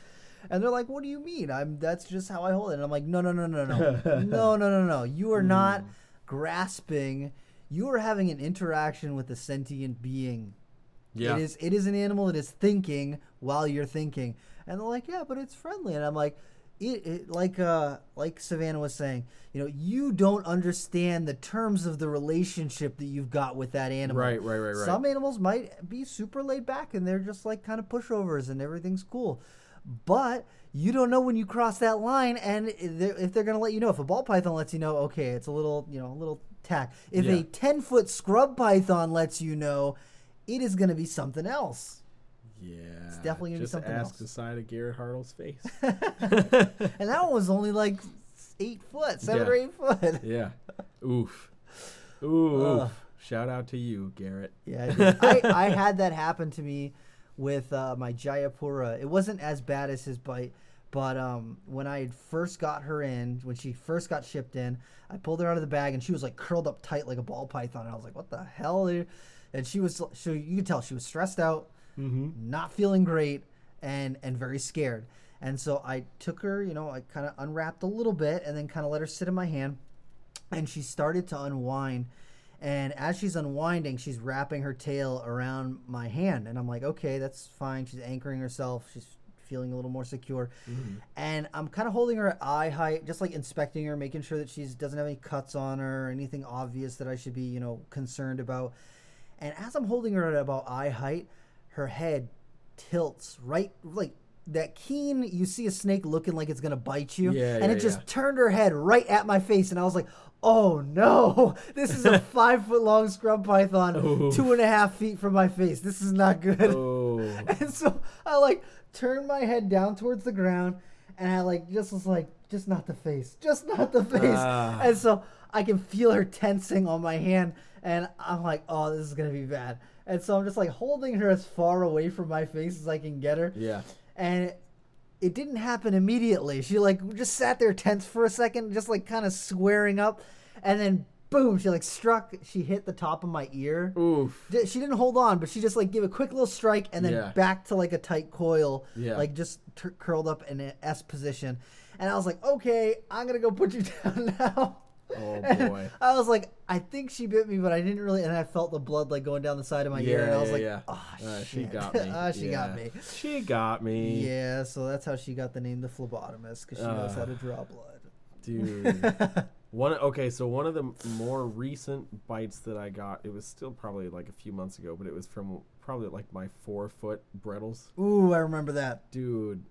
[SPEAKER 1] And they're like, what do you mean? I'm that's just how I hold it. And I'm like, no, no, no, no, no. [laughs] no, no, no, no. You are not
[SPEAKER 2] Hmm.
[SPEAKER 1] grasping. You are having an interaction with a sentient being.
[SPEAKER 2] Yeah.
[SPEAKER 1] It is it is an animal that is thinking while you're thinking. And they're like, yeah, but it's friendly. And I'm like, it, it like uh like Savannah was saying, you know, you don't understand the terms of the relationship that you've got with that animal.
[SPEAKER 2] Right, right, right, right.
[SPEAKER 1] Some animals might be super laid back and they're just like kind of pushovers and everything's cool. But you don't know when you cross that line, and if they're, if they're going to let you know. If a ball python lets you know, okay, it's a little, you know, a little tack. If
[SPEAKER 2] Yeah.
[SPEAKER 1] a ten foot scrub python lets you know, it is going to be something else.
[SPEAKER 2] Yeah. It's
[SPEAKER 1] definitely gonna be
[SPEAKER 2] Just
[SPEAKER 1] something
[SPEAKER 2] ask
[SPEAKER 1] else.
[SPEAKER 2] the side of Garrett Hartle's face. [laughs]
[SPEAKER 1] and that one was only like eight foot, seven or eight foot. [laughs]
[SPEAKER 2] yeah. Oof. Ooh. Oof. Shout out to you, Garrett.
[SPEAKER 1] Yeah, I. I, I had that happen to me with uh, my Jayapura. It wasn't as bad as his bite, but um, when I first got her in, when she first got shipped in, I pulled her out of the bag and she was like curled up tight like a ball python. And I was like, "What the hell?" And she was, so you could tell she was stressed out,
[SPEAKER 2] Mm-hmm.
[SPEAKER 1] not feeling great, and and very scared. And so I took her, you know, I kind of unwrapped a little bit and then kind of let her sit in my hand. And she started to unwind. And as she's unwinding, she's wrapping her tail around my hand. And I'm like, okay, that's fine. She's anchoring herself. She's feeling a little more secure. And I'm kind of holding her at eye height, just like inspecting her, making sure that she doesn't have any cuts on her or anything obvious that I should be, you know, concerned about. And as I'm holding her at about eye height, her head tilts right, like that keen. You see a snake looking like it's gonna bite you,
[SPEAKER 2] Yeah,
[SPEAKER 1] and
[SPEAKER 2] yeah,
[SPEAKER 1] it just
[SPEAKER 2] yeah.
[SPEAKER 1] turned her head right at my face, and I was like, "Oh no! [laughs] This is a [laughs] five foot long scrub python,
[SPEAKER 2] Oof.
[SPEAKER 1] two and a half feet from my face. This is not good."
[SPEAKER 2] Oh. [laughs]
[SPEAKER 1] And so I like turned my head down towards the ground and I like just was like, just not the face, just not the face.
[SPEAKER 2] Ah.
[SPEAKER 1] And so I can feel her tensing on my hand and I'm like, oh, this is gonna be bad. And so I'm just like holding her as far away from my face as I can get her.
[SPEAKER 2] Yeah.
[SPEAKER 1] And it, it didn't happen immediately. She like just sat there tense for a second, just like kind of squaring up, and then boom, she like struck. She hit the top of my ear.
[SPEAKER 2] Oof.
[SPEAKER 1] She didn't hold on, but she just like gave a quick little strike and then
[SPEAKER 2] Yeah.
[SPEAKER 1] back to like a tight coil,
[SPEAKER 2] Yeah.
[SPEAKER 1] like just t- curled up in an S position. And I was like, okay, I'm gonna go put you [laughs] down now.
[SPEAKER 2] Oh [laughs] boy.
[SPEAKER 1] I was like, I think she bit me, but I didn't really. And I felt the blood like going down the side of my ear, and I was like,
[SPEAKER 2] yeah.
[SPEAKER 1] oh
[SPEAKER 2] Uh,
[SPEAKER 1] shit,
[SPEAKER 2] she got [laughs] me.
[SPEAKER 1] Ah, she got me.
[SPEAKER 2] She got me.
[SPEAKER 1] Yeah, so that's how she got the name the phlebotomist because she knows how to draw blood.
[SPEAKER 2] Dude. [laughs] One okay, so one of the more recent bites that I got, it was still probably like a few months ago, but it was from probably like my four foot Brettles.
[SPEAKER 1] Ooh, I remember that.
[SPEAKER 2] Dude,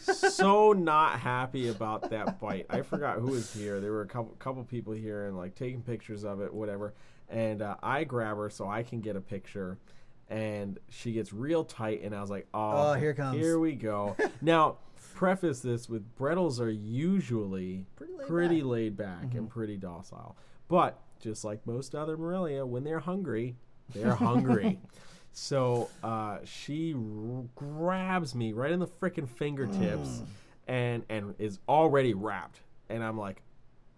[SPEAKER 2] so not happy about that bite. I forgot who was here. There were a couple couple people here and like taking pictures of it, whatever. And uh, I grab her so I can get a picture, and she gets real tight, and I was like, "Oh,
[SPEAKER 1] Oh, here comes.
[SPEAKER 2] Here we go." [laughs] now, preface this with Brettles are usually
[SPEAKER 1] Pretty laid
[SPEAKER 2] pretty
[SPEAKER 1] back. Mm-hmm.
[SPEAKER 2] laid back and pretty docile, but just like most other Morelia, when they're hungry, they're hungry. [laughs] So uh, she r- grabs me right in the freaking fingertips,
[SPEAKER 1] Mm.
[SPEAKER 2] and and is already wrapped, and I'm like,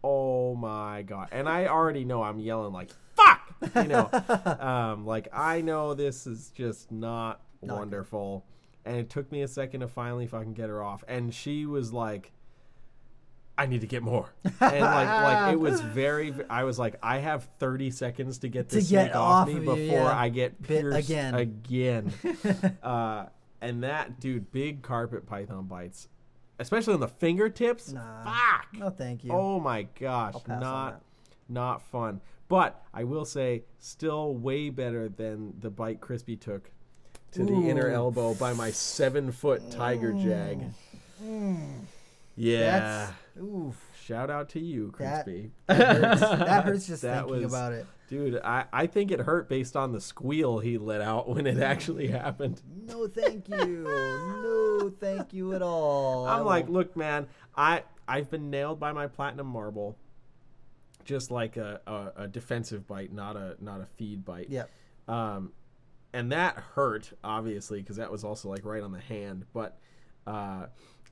[SPEAKER 2] oh my god! And I already know I'm yelling like fuck, you know, [laughs] um, like I know this is just not,
[SPEAKER 1] Not good.
[SPEAKER 2] wonderful, and it took me a second to finally fucking get her off, and she was like. I need to get more, [laughs] and like like it was very. I was like, I have thirty seconds to get
[SPEAKER 1] To
[SPEAKER 2] this
[SPEAKER 1] get
[SPEAKER 2] snake off,
[SPEAKER 1] off
[SPEAKER 2] me
[SPEAKER 1] of you,
[SPEAKER 2] before
[SPEAKER 1] yeah.
[SPEAKER 2] I get
[SPEAKER 1] Bit
[SPEAKER 2] pierced
[SPEAKER 1] again.
[SPEAKER 2] again. [laughs] uh, and that dude, big carpet python bites, especially on the fingertips.
[SPEAKER 1] Nah.
[SPEAKER 2] Fuck.
[SPEAKER 1] No, thank you.
[SPEAKER 2] Oh my gosh,
[SPEAKER 1] I'll pass on
[SPEAKER 2] not
[SPEAKER 1] that.
[SPEAKER 2] not fun. But I will say, still way better than the bite Crispy took to the inner elbow by my seven foot tiger jag. Yeah.
[SPEAKER 1] That's oof.
[SPEAKER 2] Shout out to you, Crispy.
[SPEAKER 1] That hurts. that hurts [laughs] just
[SPEAKER 2] That
[SPEAKER 1] thinking
[SPEAKER 2] was-
[SPEAKER 1] about it.
[SPEAKER 2] Dude, I, I think it hurt based on the squeal he let out when it actually [laughs] happened.
[SPEAKER 1] No, thank you. no, thank you at all. [laughs]
[SPEAKER 2] I'm like, look, man, I I've been nailed by my platinum marble, just like a, a, a defensive bite, not a not a feed bite.
[SPEAKER 1] yeah.
[SPEAKER 2] Um, and that hurt obviously because that was also like right on the hand. But uh,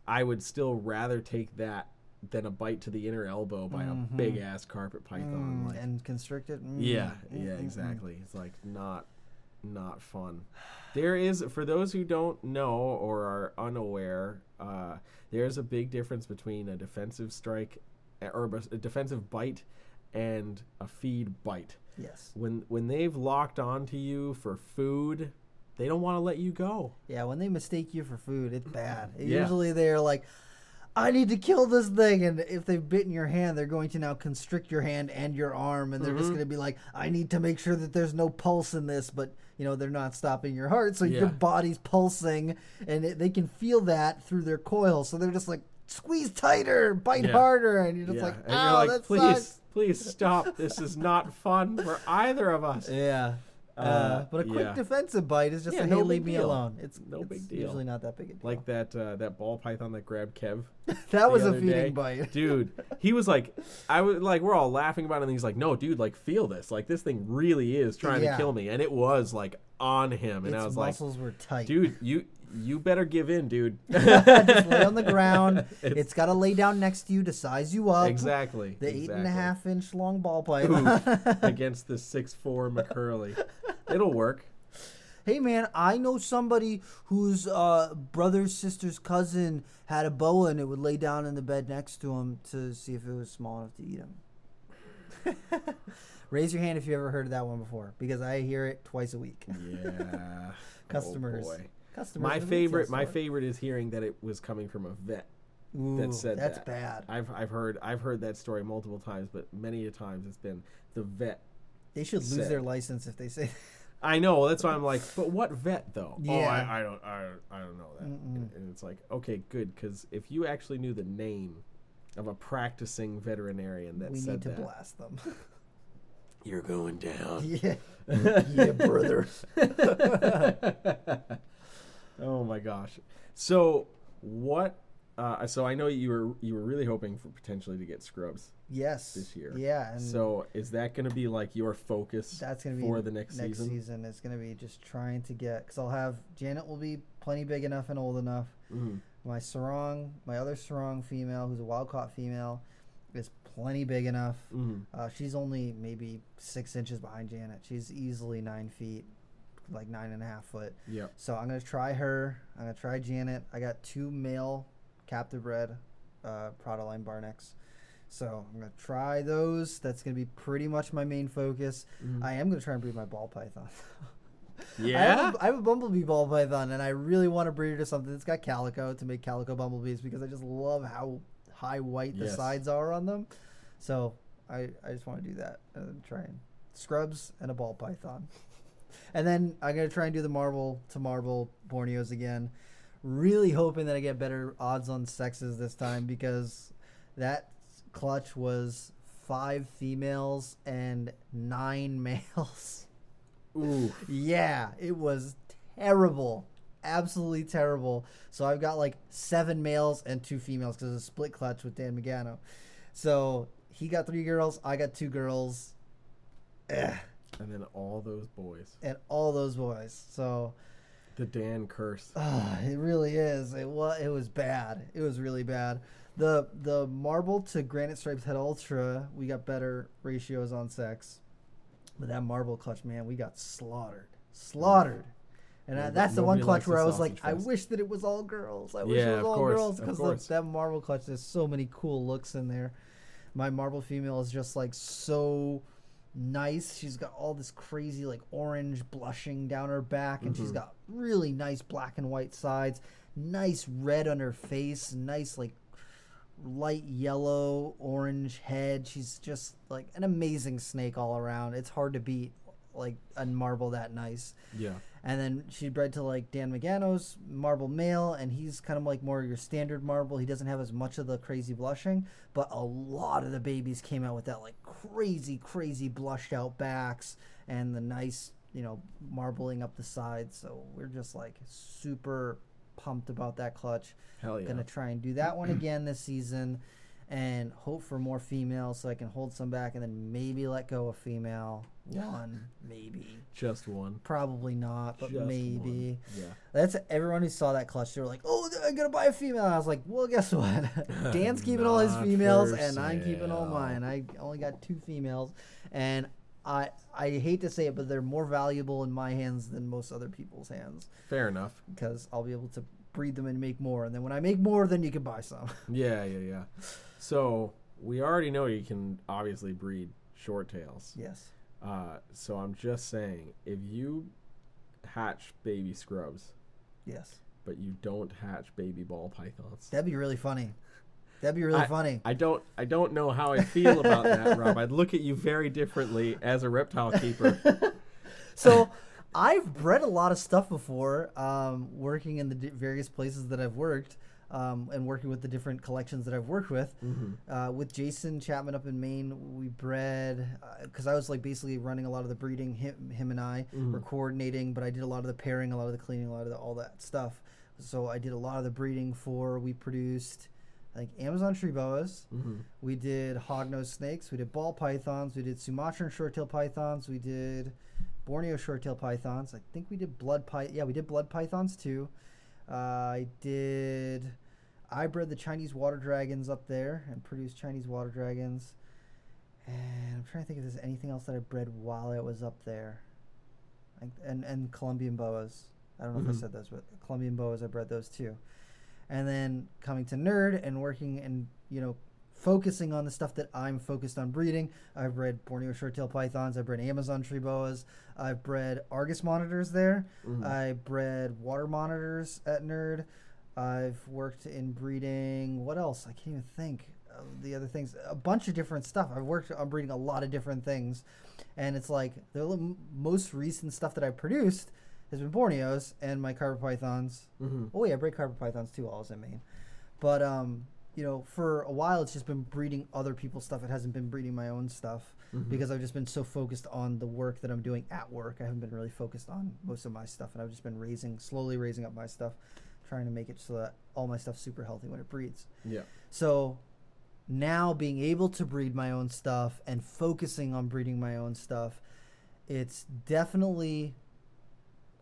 [SPEAKER 2] I would still rather take that than a bite to the inner elbow by a big ass carpet python.
[SPEAKER 1] Mm,
[SPEAKER 2] Like,
[SPEAKER 1] and constricted. Mm,
[SPEAKER 2] yeah,
[SPEAKER 1] mm,
[SPEAKER 2] yeah,
[SPEAKER 1] mm, mm.
[SPEAKER 2] exactly. It's like not not fun. There is for those who don't know or are unaware, uh, there's a big difference between a defensive strike eh, or a defensive bite and a feed bite.
[SPEAKER 1] Yes.
[SPEAKER 2] When when they've locked onto you for food, they don't want to let you go.
[SPEAKER 1] Yeah, when they mistake you for food, it's bad.
[SPEAKER 2] Yeah.
[SPEAKER 1] Usually they're like, I need to kill this thing. And if they've bitten your hand, they're going to now constrict your hand and your arm. And they're just
[SPEAKER 2] Mm-hmm.
[SPEAKER 1] going to be like, I need to make sure that there's no pulse in this. But, you know, they're not stopping your heart. So
[SPEAKER 2] Yeah.
[SPEAKER 1] your body's pulsing and it, they can feel that through their coil. So they're just like, squeeze tighter, bite
[SPEAKER 2] Yeah.
[SPEAKER 1] harder. And you're just
[SPEAKER 2] yeah,
[SPEAKER 1] like,
[SPEAKER 2] and
[SPEAKER 1] oh,
[SPEAKER 2] you're like,
[SPEAKER 1] that
[SPEAKER 2] please,
[SPEAKER 1] sucks.
[SPEAKER 2] please stop. This is not fun for either of us. [laughs]
[SPEAKER 1] Yeah. Uh,
[SPEAKER 2] Uh,
[SPEAKER 1] but a quick
[SPEAKER 2] yeah.
[SPEAKER 1] defensive bite is just
[SPEAKER 2] Yeah,
[SPEAKER 1] a, hey,
[SPEAKER 2] no
[SPEAKER 1] leave me
[SPEAKER 2] deal.
[SPEAKER 1] alone. It's
[SPEAKER 2] No
[SPEAKER 1] it's
[SPEAKER 2] big deal.
[SPEAKER 1] Usually not that big a deal.
[SPEAKER 2] Like that uh, that ball python that grabbed Kev. [laughs]
[SPEAKER 1] that was a feeding
[SPEAKER 2] day.
[SPEAKER 1] bite. [laughs]
[SPEAKER 2] dude he was like i was like we're all laughing about it and he's like no dude like feel this like this thing really is trying
[SPEAKER 1] Yeah.
[SPEAKER 2] to kill me and it was like on him and
[SPEAKER 1] its
[SPEAKER 2] i was
[SPEAKER 1] muscles were tight.
[SPEAKER 2] like dude you you better give in dude [laughs]
[SPEAKER 1] just lay on the [laughs] ground.
[SPEAKER 2] It's-
[SPEAKER 1] it's got to lay down next to you to size you up.
[SPEAKER 2] exactly
[SPEAKER 1] The eight and a
[SPEAKER 2] exactly.
[SPEAKER 1] half inch long ball pipe. [laughs]
[SPEAKER 2] Against the six four mccurley it'll work
[SPEAKER 1] hey man, I know somebody whose uh, brother's sister's cousin had a boa and it would lay down in the bed next to him to see if it was small enough to eat him. Raise your hand if you ever heard of that one before, because I hear it twice a week.
[SPEAKER 2] Yeah.
[SPEAKER 1] Customers.
[SPEAKER 2] Oh boy.
[SPEAKER 1] Customers.
[SPEAKER 2] My
[SPEAKER 1] in the retail
[SPEAKER 2] favorite my favorite is hearing that it was coming from a vet.
[SPEAKER 1] Ooh,
[SPEAKER 2] said
[SPEAKER 1] that's
[SPEAKER 2] that.
[SPEAKER 1] bad.
[SPEAKER 2] I've I've heard I've heard that story multiple times, but many a times it's been the vet.
[SPEAKER 1] They should lose
[SPEAKER 2] said.
[SPEAKER 1] their license if they say. [laughs]
[SPEAKER 2] I know that's why I'm like, but what vet though? Oh,
[SPEAKER 1] Yeah.
[SPEAKER 2] I, I don't I, I don't know that. And, and it's like, okay, good, because if you actually knew the name of a practicing veterinarian that
[SPEAKER 1] we
[SPEAKER 2] said
[SPEAKER 1] need to
[SPEAKER 2] that,
[SPEAKER 1] blast them.
[SPEAKER 2] you're going down. [laughs]
[SPEAKER 1] yeah, [laughs] yeah, brother.
[SPEAKER 2] Oh my gosh. So what? Uh, so I know you were you were really hoping for potentially to get Scrubs.
[SPEAKER 1] Yes.
[SPEAKER 2] This year.
[SPEAKER 1] Yeah, and
[SPEAKER 2] So is that going to be like your focus
[SPEAKER 1] that's gonna be
[SPEAKER 2] for the next,
[SPEAKER 1] next
[SPEAKER 2] season?
[SPEAKER 1] season. It's gonna be just trying to get because I'll have Janet will be plenty big enough and old enough.
[SPEAKER 2] Mhm.
[SPEAKER 1] My sarong, my other sarong female, who's a wild caught female, is plenty big enough.
[SPEAKER 2] Mhm.
[SPEAKER 1] Uh, she's only maybe six inches behind Janet. She's easily nine feet, like nine and a half foot.
[SPEAKER 2] Yeah.
[SPEAKER 1] So I'm gonna try her. I'm gonna try Janet. I got two male captive bred uh, Prada line Barnecks. So I'm gonna try those. That's gonna be pretty much my main focus.
[SPEAKER 2] Mhm.
[SPEAKER 1] I am gonna try and breed my ball python. [laughs] I
[SPEAKER 2] Yeah.
[SPEAKER 1] have, a, I have a bumblebee ball python, and I really want to breed her to something that's got calico to make calico bumblebees because I just love how high white the
[SPEAKER 2] Yes.
[SPEAKER 1] sides are on them. So I, I just want to do that and try and scrubs and a ball python. [laughs] And then I'm gonna try and do the marble to marble Borneos again. Really hoping that I get better odds on sexes this time because that clutch was five females and nine [laughs] males.
[SPEAKER 2] Ooh.
[SPEAKER 1] Yeah, it was terrible. Absolutely terrible. So I've got like seven males and two females because it's a split clutch with Dan Magano. So he got three girls, I got two girls. Ugh,
[SPEAKER 2] And then all those boys.
[SPEAKER 1] and all those boys. So
[SPEAKER 2] The Dan curse.
[SPEAKER 1] ah, [sighs] it really is. It was it was bad. It was really bad. The the marble to granite stripes head ultra, we got better ratios on sex. But that marble clutch, man, we got slaughtered. Slaughtered. And I, that's the one clutch where I was like,
[SPEAKER 2] sausage
[SPEAKER 1] I wish that it was all girls. I wish
[SPEAKER 2] Yeah,
[SPEAKER 1] it was all
[SPEAKER 2] course,
[SPEAKER 1] girls because that marble clutch, there's so many cool looks in there. My marble female is just like so nice. She's got all this crazy like orange blushing down her back, and she's
[SPEAKER 2] Mhm.
[SPEAKER 1] got really nice black and white sides, nice red on her face, nice like light yellow orange head. She's just like an amazing snake all around. It's hard to beat like a marble that nice.
[SPEAKER 2] Yeah.
[SPEAKER 1] And then she bred to like Dan Magano's marble male, and he's kind of like more your standard marble. He doesn't have as much of the crazy blushing, but a lot of the babies came out with that like crazy, crazy blushed out backs and the nice, you know, marbling up the sides. So we're just like super pumped about that clutch.
[SPEAKER 2] Hell yeah.
[SPEAKER 1] Gonna try and do that one [clears throat] again this season, and hope for more females so I can hold some back, and then maybe let go a female one, maybe.
[SPEAKER 2] Just one.
[SPEAKER 1] Probably not, but
[SPEAKER 2] Just
[SPEAKER 1] maybe.
[SPEAKER 2] one. Yeah.
[SPEAKER 1] That's everyone who saw that clutch. They were like, "Oh, I'm gonna buy a female." I was like, "Well, guess what? [laughs] Dan's keeping all his females, and I'm keeping all mine. I only got two females, and I I hate to say it, but they're more valuable in my hands than most other people's hands
[SPEAKER 2] Fair enough.
[SPEAKER 1] because I'll be able to breed them and make more. And then when I make more, then you can buy some. [laughs]
[SPEAKER 2] Yeah, yeah, yeah. So we already know you can obviously breed short tails.
[SPEAKER 1] yes.
[SPEAKER 2] Uh, so I'm just saying, if you hatch baby scrubs,
[SPEAKER 1] Yes.
[SPEAKER 2] but you don't hatch baby ball pythons,
[SPEAKER 1] That'd be really funny. That'd be really funny.
[SPEAKER 2] I don't, I don't know how I feel about that, Rob. I'd look at you very differently as a reptile keeper. [laughs]
[SPEAKER 1] so I've bred a lot of stuff before, um, working in the di- various places that I've worked, um, and working with the different collections that I've worked with.
[SPEAKER 2] Mm-hmm.
[SPEAKER 1] Uh, with Jason Chapman up in Maine, we bred because I was like basically running a lot of the breeding. Him, him and I
[SPEAKER 2] Mhm.
[SPEAKER 1] were coordinating, but I did a lot of the pairing, a lot of the cleaning, a lot of the, all that stuff. So I did a lot of the breeding for. We produced like Amazon tree boas.
[SPEAKER 2] Mm-hmm.
[SPEAKER 1] We did hognose snakes. We did ball pythons. We did Sumatran short-tailed pythons. We did Borneo short-tailed pythons. I think we did blood py. Yeah, we did blood pythons too. Uh, I did. I bred the Chinese water dragons up there and produced Chinese water dragons. And I'm trying to think if there's anything else that I bred while I was up there. Like, and and Colombian boas. I don't know if I
[SPEAKER 2] Mhm.
[SPEAKER 1] said those, but Colombian boas I bred those too. And then coming to nerd and working and you know focusing on the stuff that I'm focused on breeding. I've bred Borneo short-tailed pythons. I've bred Amazon tree boas. I've bred Argus monitors there.
[SPEAKER 2] Mhm.
[SPEAKER 1] I bred water monitors at Nerd. I've worked in breeding. What else? I can't even think of the other things. A bunch of different stuff. I've worked on breeding a lot of different things, and it's like the most recent stuff that I've produced has been Borneos and my carpet pythons.
[SPEAKER 2] Mhm.
[SPEAKER 1] Oh yeah, I breed carpet pythons too. I was in Maine, but um, you know, for a while it's just been breeding other people's stuff. It hasn't been breeding my own stuff
[SPEAKER 2] Mhm.
[SPEAKER 1] because I've just been so focused on the work that I'm doing at work. I haven't been really focused on most of my stuff, and I've just been raising, slowly raising up my stuff, trying to make it so that all my stuff's super healthy when it breeds.
[SPEAKER 2] Yeah.
[SPEAKER 1] So now being able to breed my own stuff and focusing on breeding my own stuff, it's definitely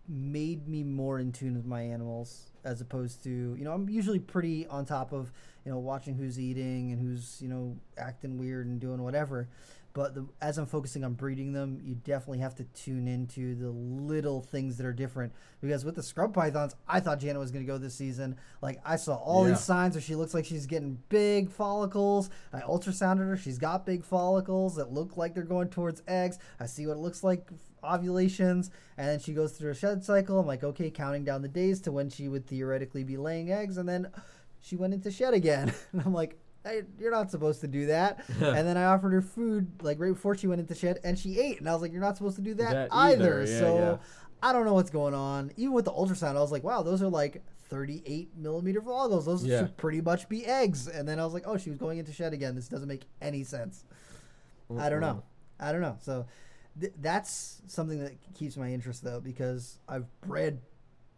[SPEAKER 1] made me more in tune with my animals as opposed to you know I'm usually pretty on top of you know watching who's eating and who's you know acting weird and doing whatever but the, as I'm focusing on breeding them, you definitely have to tune into the little things that are different. Because with the scrub pythons, I thought Jana was going to go this season. Like I saw all
[SPEAKER 2] Yeah.
[SPEAKER 1] these signs where she looks like she's getting big follicles. I ultrasounded her; she's got big follicles that look like they're going towards eggs. I see what it looks like ovulations, and then she goes through a shed cycle. I'm like, okay, counting down the days to when she would theoretically be laying eggs, and then she went into shed again. [laughs] and I'm like, hey, you're not supposed to do that. and then I offered her food like right before she went into shed, and she ate. And I was like, you're not supposed to do that,
[SPEAKER 2] That
[SPEAKER 1] either.
[SPEAKER 2] either, yeah,
[SPEAKER 1] so
[SPEAKER 2] yeah.
[SPEAKER 1] I don't know what's going on. Even with the ultrasound, I was like, wow, those are like 38 millimeter follicles. Those
[SPEAKER 2] Yeah.
[SPEAKER 1] should pretty much be eggs. And then I was like, oh, she was going into shed again. This doesn't make any sense. I don't know. I don't know. So th- that's something that keeps my interest though, because I've bred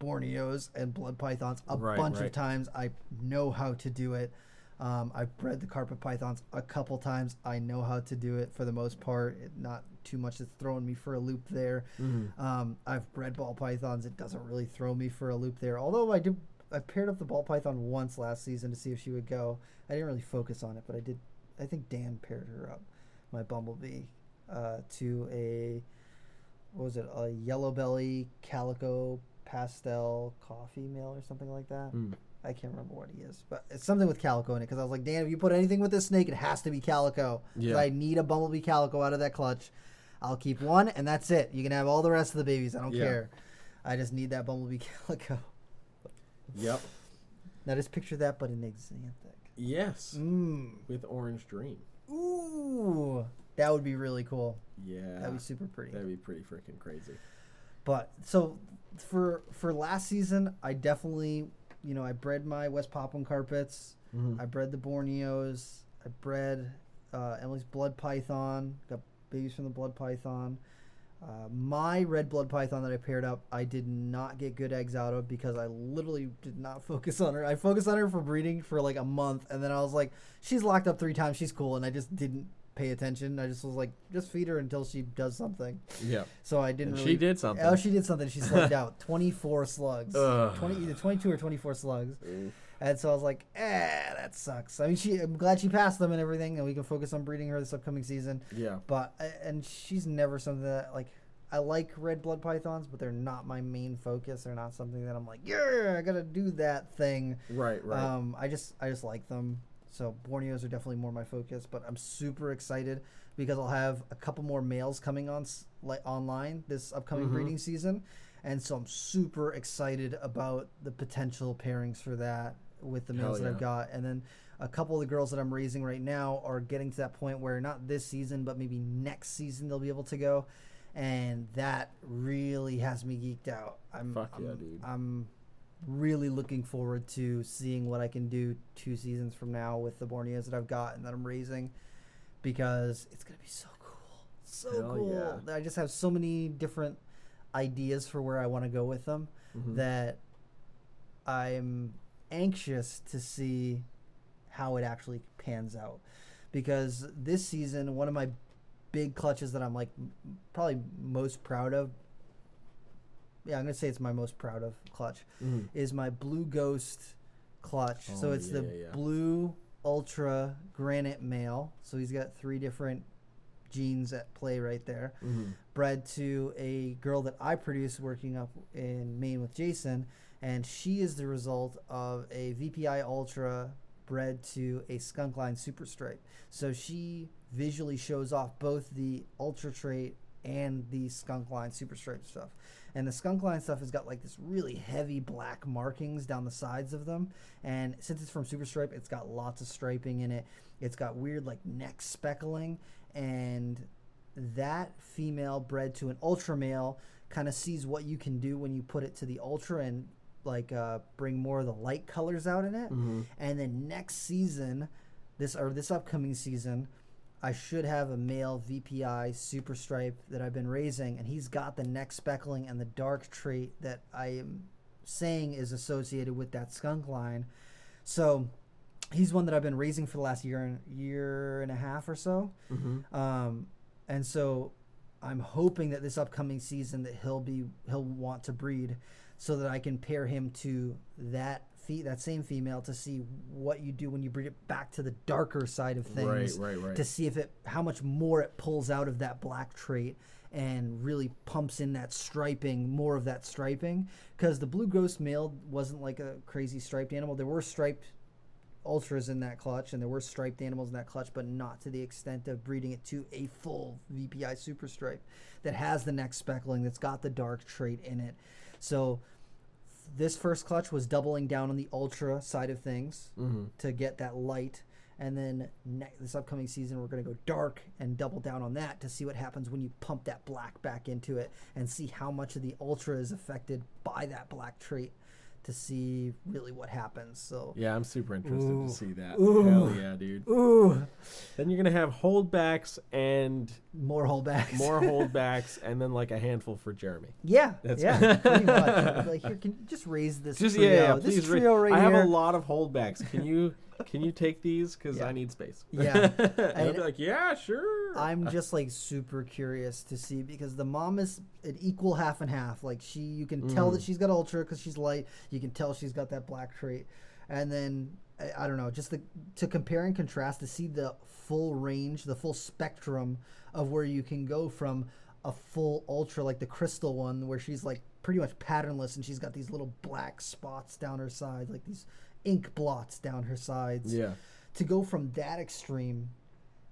[SPEAKER 1] Borneos and blood pythons a
[SPEAKER 2] Right,
[SPEAKER 1] bunch
[SPEAKER 2] right.
[SPEAKER 1] of times. I know how to do it. Um, I've bred the carpet pythons a couple times. I know how to do it for the most part. It, not too much that's throwing me for a loop there.
[SPEAKER 2] Mhm.
[SPEAKER 1] Um, I've bred ball pythons. It doesn't really throw me for a loop there. Although I did, I paired up the ball python once last season to see if she would go. I didn't really focus on it, but I did. I think Dan paired her up, my bumblebee, uh, to a what was it? A yellow belly calico pastel coffee male or something like that.
[SPEAKER 2] Mm.
[SPEAKER 1] I can't remember what he is, but it's something with calico in it. Because I was like, Dan, if you put anything with this snake, it has to be calico.
[SPEAKER 2] Yeah.
[SPEAKER 1] I need a bumblebee calico out of that clutch. I'll keep one, and that's it. You can have all the rest of the babies. I don't
[SPEAKER 2] Yeah.
[SPEAKER 1] care. I just need that bumblebee [laughs] calico.
[SPEAKER 2] Yep.
[SPEAKER 1] Now just picture that, but in Xanthic.
[SPEAKER 2] Yes.
[SPEAKER 1] Mmm.
[SPEAKER 2] With Orange Dream.
[SPEAKER 1] Ooh. That would be really cool.
[SPEAKER 2] Yeah.
[SPEAKER 1] That'd be super pretty.
[SPEAKER 2] That'd be pretty freaking crazy.
[SPEAKER 1] But so for for last season, I definitely, you know, I bred my West Papuan carpets.
[SPEAKER 2] Mhm.
[SPEAKER 1] I bred the Borneos. I bred uh, Emily's blood python. Got babies from the blood python. Uh, my red blood python that I paired up, I did not get good eggs out of because I literally did not [laughs] focus on her. I focused on her for breeding for like a month, and then I was like, she's locked up three times. She's cool, and I just didn't pay attention. I just was like, just feed her until she does something.
[SPEAKER 2] Yeah.
[SPEAKER 1] So I didn't.
[SPEAKER 2] And
[SPEAKER 1] really,
[SPEAKER 2] she did something.
[SPEAKER 1] Oh, she did something. She slugged [laughs] out twenty four slugs.
[SPEAKER 2] Ugh.
[SPEAKER 1] Twenty either twenty two or twenty four slugs. And so I was like, eh, that sucks. I mean, she. I'm glad she passed them and everything, and we can focus on breeding her this upcoming season.
[SPEAKER 2] Yeah.
[SPEAKER 1] But uh, and she's never something that like. I like red blood pythons, but they're not my main focus. They're not something that I'm like, yeah, I gotta do that thing.
[SPEAKER 2] Right. Right.
[SPEAKER 1] Um, I just I just like them. So Borneos are definitely more my focus, but I'm super excited because I'll have a couple more males coming on like online this upcoming
[SPEAKER 2] Mhm.
[SPEAKER 1] breeding season, and so I'm super excited about the potential pairings for that with the males that I've got, and then a couple of the girls that I'm raising right now are getting to that point where not this season, but maybe next season they'll be able to go. And that really has me geeked out. I'm,
[SPEAKER 2] Fuck yeah,
[SPEAKER 1] I'm-
[SPEAKER 2] dude.
[SPEAKER 1] I'm really looking forward to seeing what I can do two seasons from now with the Borneos that I've got and that I'm raising because it's going to be so cool. So
[SPEAKER 2] Hell
[SPEAKER 1] cool. I just have so many different ideas for where I want to go with them
[SPEAKER 2] Mhm.
[SPEAKER 1] that I'm anxious to see how it actually pans out because this season one of my big clutches that I'm like m- probably most proud of yeah, I'm gonna say it's my most proud of clutch
[SPEAKER 2] Mhm.
[SPEAKER 1] is my Blue Ghost clutch. so
[SPEAKER 2] Oh,
[SPEAKER 1] it's the
[SPEAKER 2] yeah, yeah.
[SPEAKER 1] blue ultra granite male. So he's got three different genes at play right there.
[SPEAKER 2] Mhm.
[SPEAKER 1] Bred to a girl that I produce working up in Maine with Jason, and she is the result of a VPI Ultra bred to a skunk line super stripe. So she visually shows off both the ultra trait and the skunk line super stripe stuff. And the skunk line stuff has got like this really heavy black markings down the sides of them. And since it's from super stripe, it's got lots of striping in it. It's got weird like neck speckling and that female bred to an ultra male kind of sees what you can do when you put it to the ultra and like uh, bring more of the light colors out in it.
[SPEAKER 2] Mhm.
[SPEAKER 1] And then next season, this or this upcoming season, I should have a male VPI super stripe that I've been raising, and he's got the neck speckling and the dark trait that I am saying is associated with that skunk line. So he's one that I've been raising for the last year and year and a half or so.
[SPEAKER 2] Mhm.
[SPEAKER 1] Um, and so I'm hoping that this upcoming season that he'll be he'll want to breed so that I can pair him to that fe- that same female to see what you do when you breed it back to the darker side of things
[SPEAKER 2] Right, right, right.
[SPEAKER 1] to see if it how much more it pulls out of that black trait and really pumps in that striping more of that striping. Because the blue ghost male wasn't like a crazy striped animal. There were striped ultras in that clutch and there were striped animals in that clutch but not to the extent of breeding it to a full vpi super stripe that has the neck speckling that's got the dark trait in it. So this first clutch was doubling down on the ultra side of things
[SPEAKER 2] Mhm.
[SPEAKER 1] to get that light and then ne- this upcoming season we're going to go dark and double down on that to see what happens when you pump that black back into it and see how much of the ultra is affected by that black trait to see really what happens so
[SPEAKER 2] Yeah, I'm super interested
[SPEAKER 1] Ooh.
[SPEAKER 2] to see that.
[SPEAKER 1] Ooh.
[SPEAKER 2] Hell yeah, dude.
[SPEAKER 1] ooh
[SPEAKER 2] Then you're gonna have holdbacks and
[SPEAKER 1] more holdbacks
[SPEAKER 2] more [laughs] holdbacks, and then like a handful for Jeremy.
[SPEAKER 1] yeah
[SPEAKER 2] That's-
[SPEAKER 1] yeah [laughs] pretty much like here can you just raise this
[SPEAKER 2] Just
[SPEAKER 1] trio
[SPEAKER 2] yeah, yeah,
[SPEAKER 1] this
[SPEAKER 2] please. ra-
[SPEAKER 1] trio right
[SPEAKER 2] I have
[SPEAKER 1] here
[SPEAKER 2] a lot of holdbacks. Can you can you take these? Because
[SPEAKER 1] Yeah.
[SPEAKER 2] I need space.
[SPEAKER 1] Yeah. [laughs]
[SPEAKER 2] and
[SPEAKER 1] And-
[SPEAKER 2] be like, yeah, sure.
[SPEAKER 1] I'm [laughs] just like super curious to see because the mom is an equal half and half. Like she, you can tell
[SPEAKER 2] Mm.
[SPEAKER 1] that she's got ultra because she's light. You can tell she's got that black trait, and then I, I don't know, just the, to compare and contrast to see the full range, the full spectrum of where you can go from a full ultra like the crystal one where she's like pretty much patternless and she's got these little black spots down her side, like these ink blots down her sides
[SPEAKER 2] yeah.
[SPEAKER 1] to go from that extreme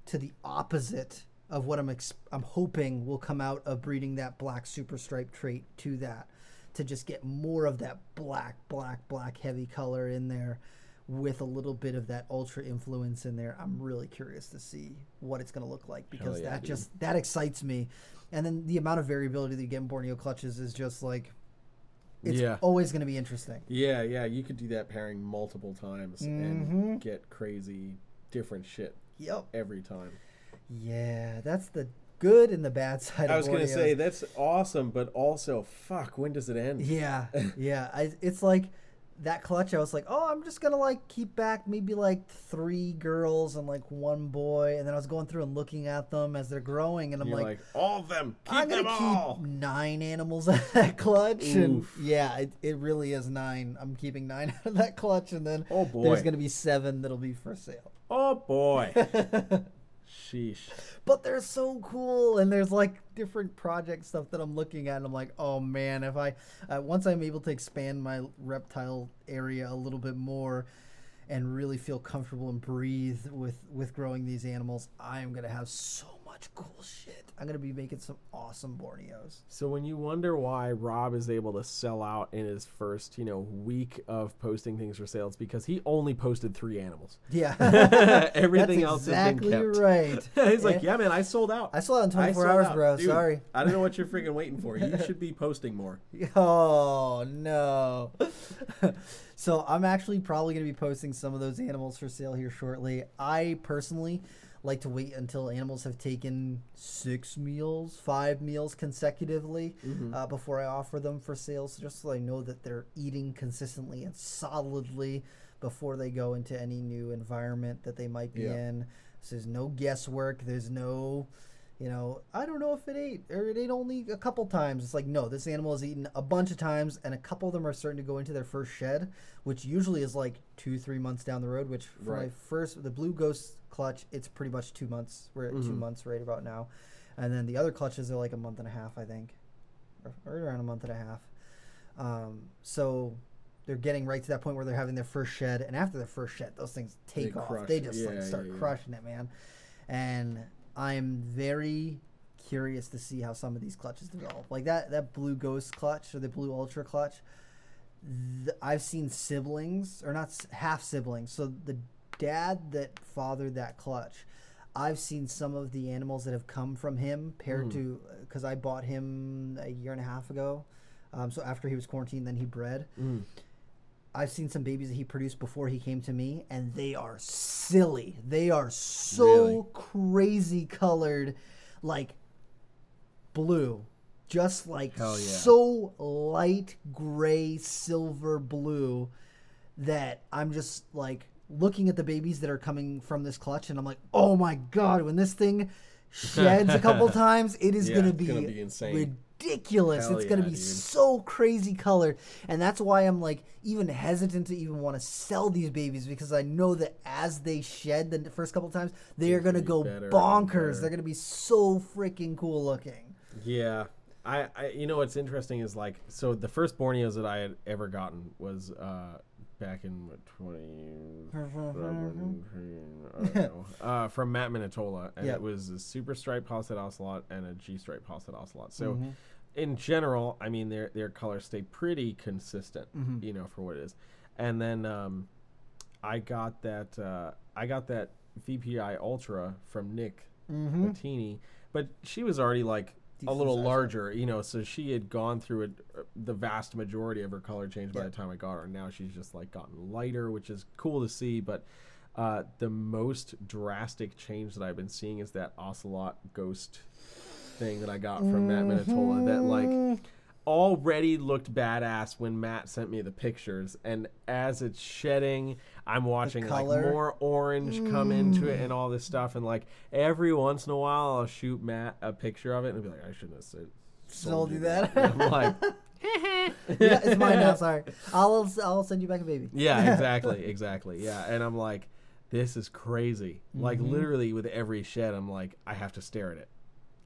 [SPEAKER 1] to the opposite of what I'm ex- I'm hoping will come out of breeding that black super stripe trait to that to just get more of that black black black heavy color in there with a little bit of that ultra influence in there. I'm really curious to see what it's going to look like because
[SPEAKER 2] yeah,
[SPEAKER 1] that
[SPEAKER 2] dude.
[SPEAKER 1] just that excites me. And then the amount of variability that you get in Borneo clutches is just like it's
[SPEAKER 2] Yeah.
[SPEAKER 1] always going to be interesting.
[SPEAKER 2] Yeah, yeah. You could do that pairing multiple times
[SPEAKER 1] Mhm.
[SPEAKER 2] and get crazy different shit
[SPEAKER 1] Yep.
[SPEAKER 2] every time.
[SPEAKER 1] Yeah, that's the good and the bad [laughs] side.
[SPEAKER 2] I was gonna say that's awesome, but also fuck. When does it end?
[SPEAKER 1] Yeah, [laughs] yeah. I, it's like that clutch. I was like, oh, I'm just gonna like keep back maybe like three girls and like one boy, and then I was going through and looking at them as they're growing, and I'm like,
[SPEAKER 2] like, all of them. Keep
[SPEAKER 1] I'm gonna
[SPEAKER 2] them
[SPEAKER 1] keep
[SPEAKER 2] all.
[SPEAKER 1] nine animals [laughs] out of that clutch, and yeah, it, it really is nine. I'm keeping nine [laughs] out of that clutch, and then
[SPEAKER 2] Oh, boy.
[SPEAKER 1] there's gonna be seven that'll be for sale.
[SPEAKER 2] Oh boy. [laughs] Sheesh.
[SPEAKER 1] but they're so cool and there's like different project stuff that i'm looking at and i'm like oh man if i uh, once i'm able to expand my reptile area a little bit more and really feel comfortable and breathe with with growing these animals i'm gonna have so much cool shit i'm gonna be making some awesome borneos
[SPEAKER 2] So when you wonder why Rob is able to sell out in his first, you know, week of posting things for sales because he only posted three animals. [laughs]
[SPEAKER 1] yeah [laughs]
[SPEAKER 2] Everything
[SPEAKER 1] That's
[SPEAKER 2] else
[SPEAKER 1] exactly
[SPEAKER 2] has been kept.
[SPEAKER 1] right [laughs]
[SPEAKER 2] He's like, yeah, man, I sold out.
[SPEAKER 1] i sold out in 24 hours
[SPEAKER 2] out.
[SPEAKER 1] bro
[SPEAKER 2] Dude,
[SPEAKER 1] sorry
[SPEAKER 2] I don't know what you're freaking waiting for. You should be posting more.
[SPEAKER 1] Oh no. so I'm actually probably going to be posting some of those animals for sale here shortly. I personally like to wait until animals have taken six meals, five meals consecutively uh, before I offer them for sale, so just so I know that they're eating consistently and solidly before they go into any new environment that they might be
[SPEAKER 2] Yeah.
[SPEAKER 1] in. So there's no guesswork. There's no you know, I don't know if it ate or it ate only a couple times. It's like, no, this animal has eaten a bunch of times, and a couple of them are starting to go into their first shed, which usually is like two, three months down the road. Which for my first, the blue ghost clutch, it's pretty much two months. We're at two
[SPEAKER 2] Mhm.
[SPEAKER 1] months right about now, and then the other clutches are like a month and a half, I think, or, or around a month and a half. Um, so they're getting right to that point where they're having their first shed, and after their first shed, those things take
[SPEAKER 2] They
[SPEAKER 1] off.
[SPEAKER 2] crush
[SPEAKER 1] They just
[SPEAKER 2] Yeah,
[SPEAKER 1] like
[SPEAKER 2] yeah,
[SPEAKER 1] start
[SPEAKER 2] yeah.
[SPEAKER 1] crushing it, man. And I'm very curious to see how some of these clutches develop. Like that that blue ghost clutch or the blue ultra clutch. Th- I've seen siblings or not s- half siblings. So the dad that fathered that clutch. I've seen some of the animals that have come from him paired
[SPEAKER 2] Mm.
[SPEAKER 1] to because I bought him a year and a half ago. Um, so after he was quarantined, then he bred.
[SPEAKER 2] Mm.
[SPEAKER 1] I've seen some babies that he produced before he came to me, and they are silly. They are so
[SPEAKER 2] Really?
[SPEAKER 1] crazy colored, like blue, just like
[SPEAKER 2] yeah.
[SPEAKER 1] so light gray, silver blue that I'm just like looking at the babies that are coming from this clutch, and I'm like, oh my god, when this thing sheds a couple [laughs] times, it is
[SPEAKER 2] Yeah,
[SPEAKER 1] be,
[SPEAKER 2] gonna be insane.
[SPEAKER 1] Ridiculous.
[SPEAKER 2] Hell
[SPEAKER 1] it's gonna
[SPEAKER 2] yeah,
[SPEAKER 1] be
[SPEAKER 2] dude.
[SPEAKER 1] so crazy colored, and that's why I'm like even hesitant to even want to sell these babies because I know that as they shed the first couple times, they are gonna go bonkers. They're gonna be so freaking cool looking.
[SPEAKER 2] Yeah. I, I you know what's interesting is like so the first Borneos that I had ever gotten was uh back in what, 20 [laughs] I don't know, uh, from Matt Minatola and
[SPEAKER 1] Yep.
[SPEAKER 2] it was a super striped posset ocelot and a G striped posset ocelot. So
[SPEAKER 1] Mm-hmm.
[SPEAKER 2] In general, I mean their their colors stay pretty consistent,
[SPEAKER 1] Mm-hmm.
[SPEAKER 2] you know, for what it is. And then um I got that uh I got that VPI Ultra from Nick
[SPEAKER 1] Mm-hmm.
[SPEAKER 2] Martini, but she was already like a little
[SPEAKER 1] size,
[SPEAKER 2] larger, you know, so she had gone through it, uh, the vast majority of her color change by
[SPEAKER 1] Yeah.
[SPEAKER 2] the time I got her. Now she's just like gotten lighter, which is cool to see. But uh, the most drastic change that I've been seeing is that ocelot ghost thing that I got from Matt Minatola that like already looked badass when Matt sent me the pictures. And as it's shedding, I'm watching like more orange come into it and all this stuff. And like every once in a while, I'll shoot Matt a picture of it and be like, I shouldn't have said,
[SPEAKER 1] Sold you that.
[SPEAKER 2] I'm like, [laughs] [laughs]
[SPEAKER 1] yeah, it's mine now. Sorry, I'll I'll send you back a baby.
[SPEAKER 2] yeah, [laughs] exactly, exactly. Yeah. And I'm like, this is crazy. Like
[SPEAKER 1] Mm-hmm.
[SPEAKER 2] literally with every shed, I'm like, I have to stare at it.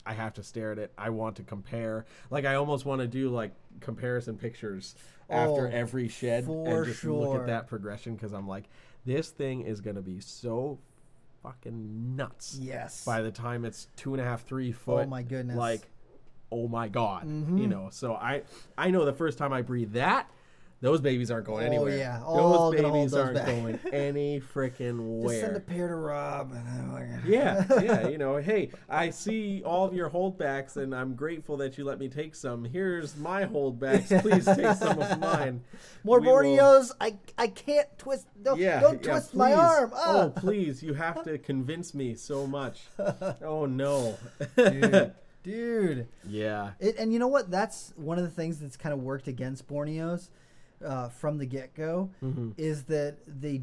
[SPEAKER 2] I have to stare at it. I want to compare. Like I almost want to do like comparison pictures after
[SPEAKER 1] Oh,
[SPEAKER 2] every shed and just look at that progression because I'm like, this thing is gonna be so fucking nuts
[SPEAKER 1] Yes.
[SPEAKER 2] by the time it's two and a half, three foot.
[SPEAKER 1] Oh my goodness.
[SPEAKER 2] Like, oh my god,
[SPEAKER 1] Mhm.
[SPEAKER 2] you know. So I, I know the first time I breathe that, those babies aren't going anywhere.
[SPEAKER 1] Oh,
[SPEAKER 2] anywhere.
[SPEAKER 1] yeah. All
[SPEAKER 2] those babies
[SPEAKER 1] those
[SPEAKER 2] aren't
[SPEAKER 1] back.
[SPEAKER 2] going [laughs] any freaking
[SPEAKER 1] Just send a pair to Rob. And I'm like,
[SPEAKER 2] Yeah, yeah, [laughs] you know, hey, I see all of your holdbacks, and I'm grateful that you let me take some. Here's my holdbacks. Please take some of [laughs] mine.
[SPEAKER 1] More
[SPEAKER 2] We will-
[SPEAKER 1] Borneos. I I can't twist. Don't,
[SPEAKER 2] Yeah,
[SPEAKER 1] don't
[SPEAKER 2] yeah,
[SPEAKER 1] twist my arm. Ah.
[SPEAKER 2] Oh, please, you have to convince me so much. Oh no,
[SPEAKER 1] dude, dude.
[SPEAKER 2] yeah,
[SPEAKER 1] It, and you know what? That's one of the things that's kind of worked against Borneos uh, from the get go
[SPEAKER 2] Mhm.
[SPEAKER 1] is that they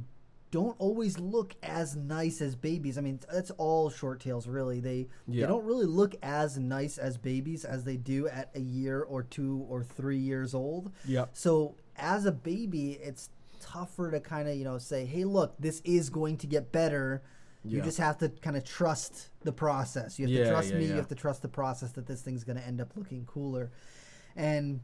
[SPEAKER 1] don't always look as nice as babies. I mean, that's all short tails, really. They
[SPEAKER 2] Yeah.
[SPEAKER 1] they don't really look as nice as babies as they do at a year or two or three years old.
[SPEAKER 2] Yep.
[SPEAKER 1] So as a baby, it's tougher to kind of you know say, hey, look, this is going to get better. You just have to kind of trust the process. You have
[SPEAKER 2] Yeah,
[SPEAKER 1] to trust
[SPEAKER 2] yeah,
[SPEAKER 1] me. You have to trust the process that this thing's going to end up looking cooler. And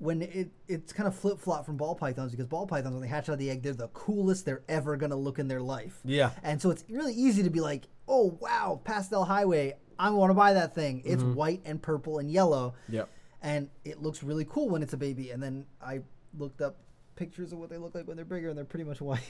[SPEAKER 1] when it it's kind of flip flop from ball pythons because ball pythons when they hatch out of the egg they're the coolest they're ever going to look in their life.
[SPEAKER 2] Yeah.
[SPEAKER 1] And so it's really easy to be like, oh wow, pastel highway, I want to buy that thing. It's
[SPEAKER 2] Mm-hmm.
[SPEAKER 1] white and purple and yellow
[SPEAKER 2] Yep.
[SPEAKER 1] and it looks really cool when it's a baby. And then I looked up pictures of what they look like when they're bigger, and they're pretty much [laughs] white.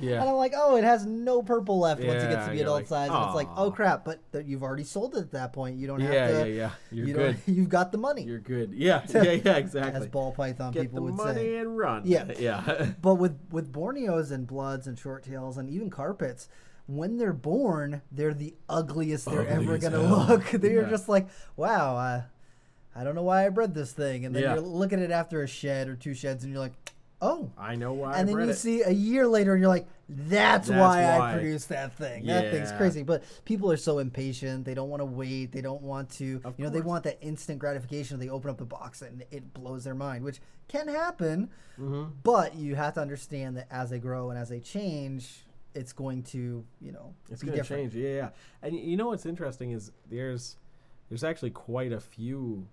[SPEAKER 2] Yeah.
[SPEAKER 1] And I'm like, oh, it has no purple left once it gets to be adult
[SPEAKER 2] like,
[SPEAKER 1] size. And it's like, oh crap! But th- you've already sold it at that point. You don't have to.
[SPEAKER 2] yeah, yeah. You're
[SPEAKER 1] you
[SPEAKER 2] good. [laughs]
[SPEAKER 1] You've got the money,
[SPEAKER 2] You're good. Yeah, [laughs] yeah, yeah, exactly.
[SPEAKER 1] as ball python
[SPEAKER 2] Get
[SPEAKER 1] people
[SPEAKER 2] the
[SPEAKER 1] would
[SPEAKER 2] money
[SPEAKER 1] say.
[SPEAKER 2] Money and run.
[SPEAKER 1] Yeah. [laughs]
[SPEAKER 2] yeah.
[SPEAKER 1] But with with Borneos and Bloods and short tails and even carpets, when they're born, they're the ugliest they're
[SPEAKER 2] Ugly
[SPEAKER 1] ever gonna
[SPEAKER 2] hell.
[SPEAKER 1] look. They're
[SPEAKER 2] Yeah.
[SPEAKER 1] just like, wow, uh, I don't know why I bred this thing. And then
[SPEAKER 2] Yeah.
[SPEAKER 1] you're looking at it after a shed or two sheds, and you're like, Oh.
[SPEAKER 2] I know why.
[SPEAKER 1] and
[SPEAKER 2] I've
[SPEAKER 1] then you
[SPEAKER 2] it.
[SPEAKER 1] see a year later and you're like that's,
[SPEAKER 2] That's
[SPEAKER 1] why,
[SPEAKER 2] why.
[SPEAKER 1] i produced that thing that thing's crazy but people are so impatient they don't want to wait they don't want to
[SPEAKER 2] Of
[SPEAKER 1] you know they want that instant gratification they open up the box and it blows their mind which can happen
[SPEAKER 2] Mm-hmm.
[SPEAKER 1] but you have to understand that as they grow and as they change it's going to you know
[SPEAKER 2] It's going to change. Yeah, yeah. And you know what's interesting is there's there's actually quite a few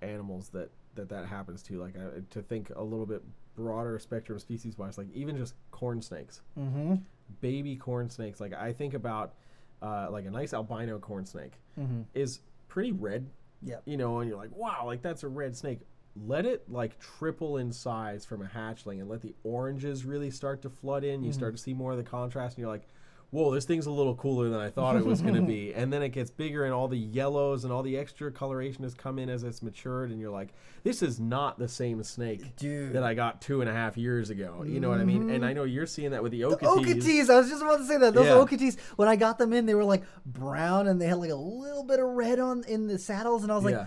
[SPEAKER 2] animals that that that happens to. Like uh, to think a little bit broader spectrum species wise, like even just corn snakes,
[SPEAKER 1] mm-hmm
[SPEAKER 2] baby corn snakes. Like I think about uh, like a nice albino corn snake
[SPEAKER 1] mm-hmm
[SPEAKER 2] is pretty red,
[SPEAKER 1] yep
[SPEAKER 2] you know, and you're like, wow, like that's a red snake. Let it like triple in size from a hatchling and let the oranges really start to flood in. You
[SPEAKER 1] Mm-hmm.
[SPEAKER 2] start to see more of the contrast, and you're like, whoa, this thing's a little cooler than I thought it was going [laughs] to be. And then it gets bigger, and all the yellows and all the extra coloration has come in as it's matured, and you're like, this is not the same snake
[SPEAKER 1] dude
[SPEAKER 2] that I got two and a half years ago. You know what I mean? And I know you're seeing that with the Okeetees.
[SPEAKER 1] Okeetees. I was just about to say that. Those
[SPEAKER 2] Yeah.
[SPEAKER 1] Okeetees, when I got them in, they were like brown and they had like a little bit of red on in the saddles, and I was like,
[SPEAKER 2] yeah,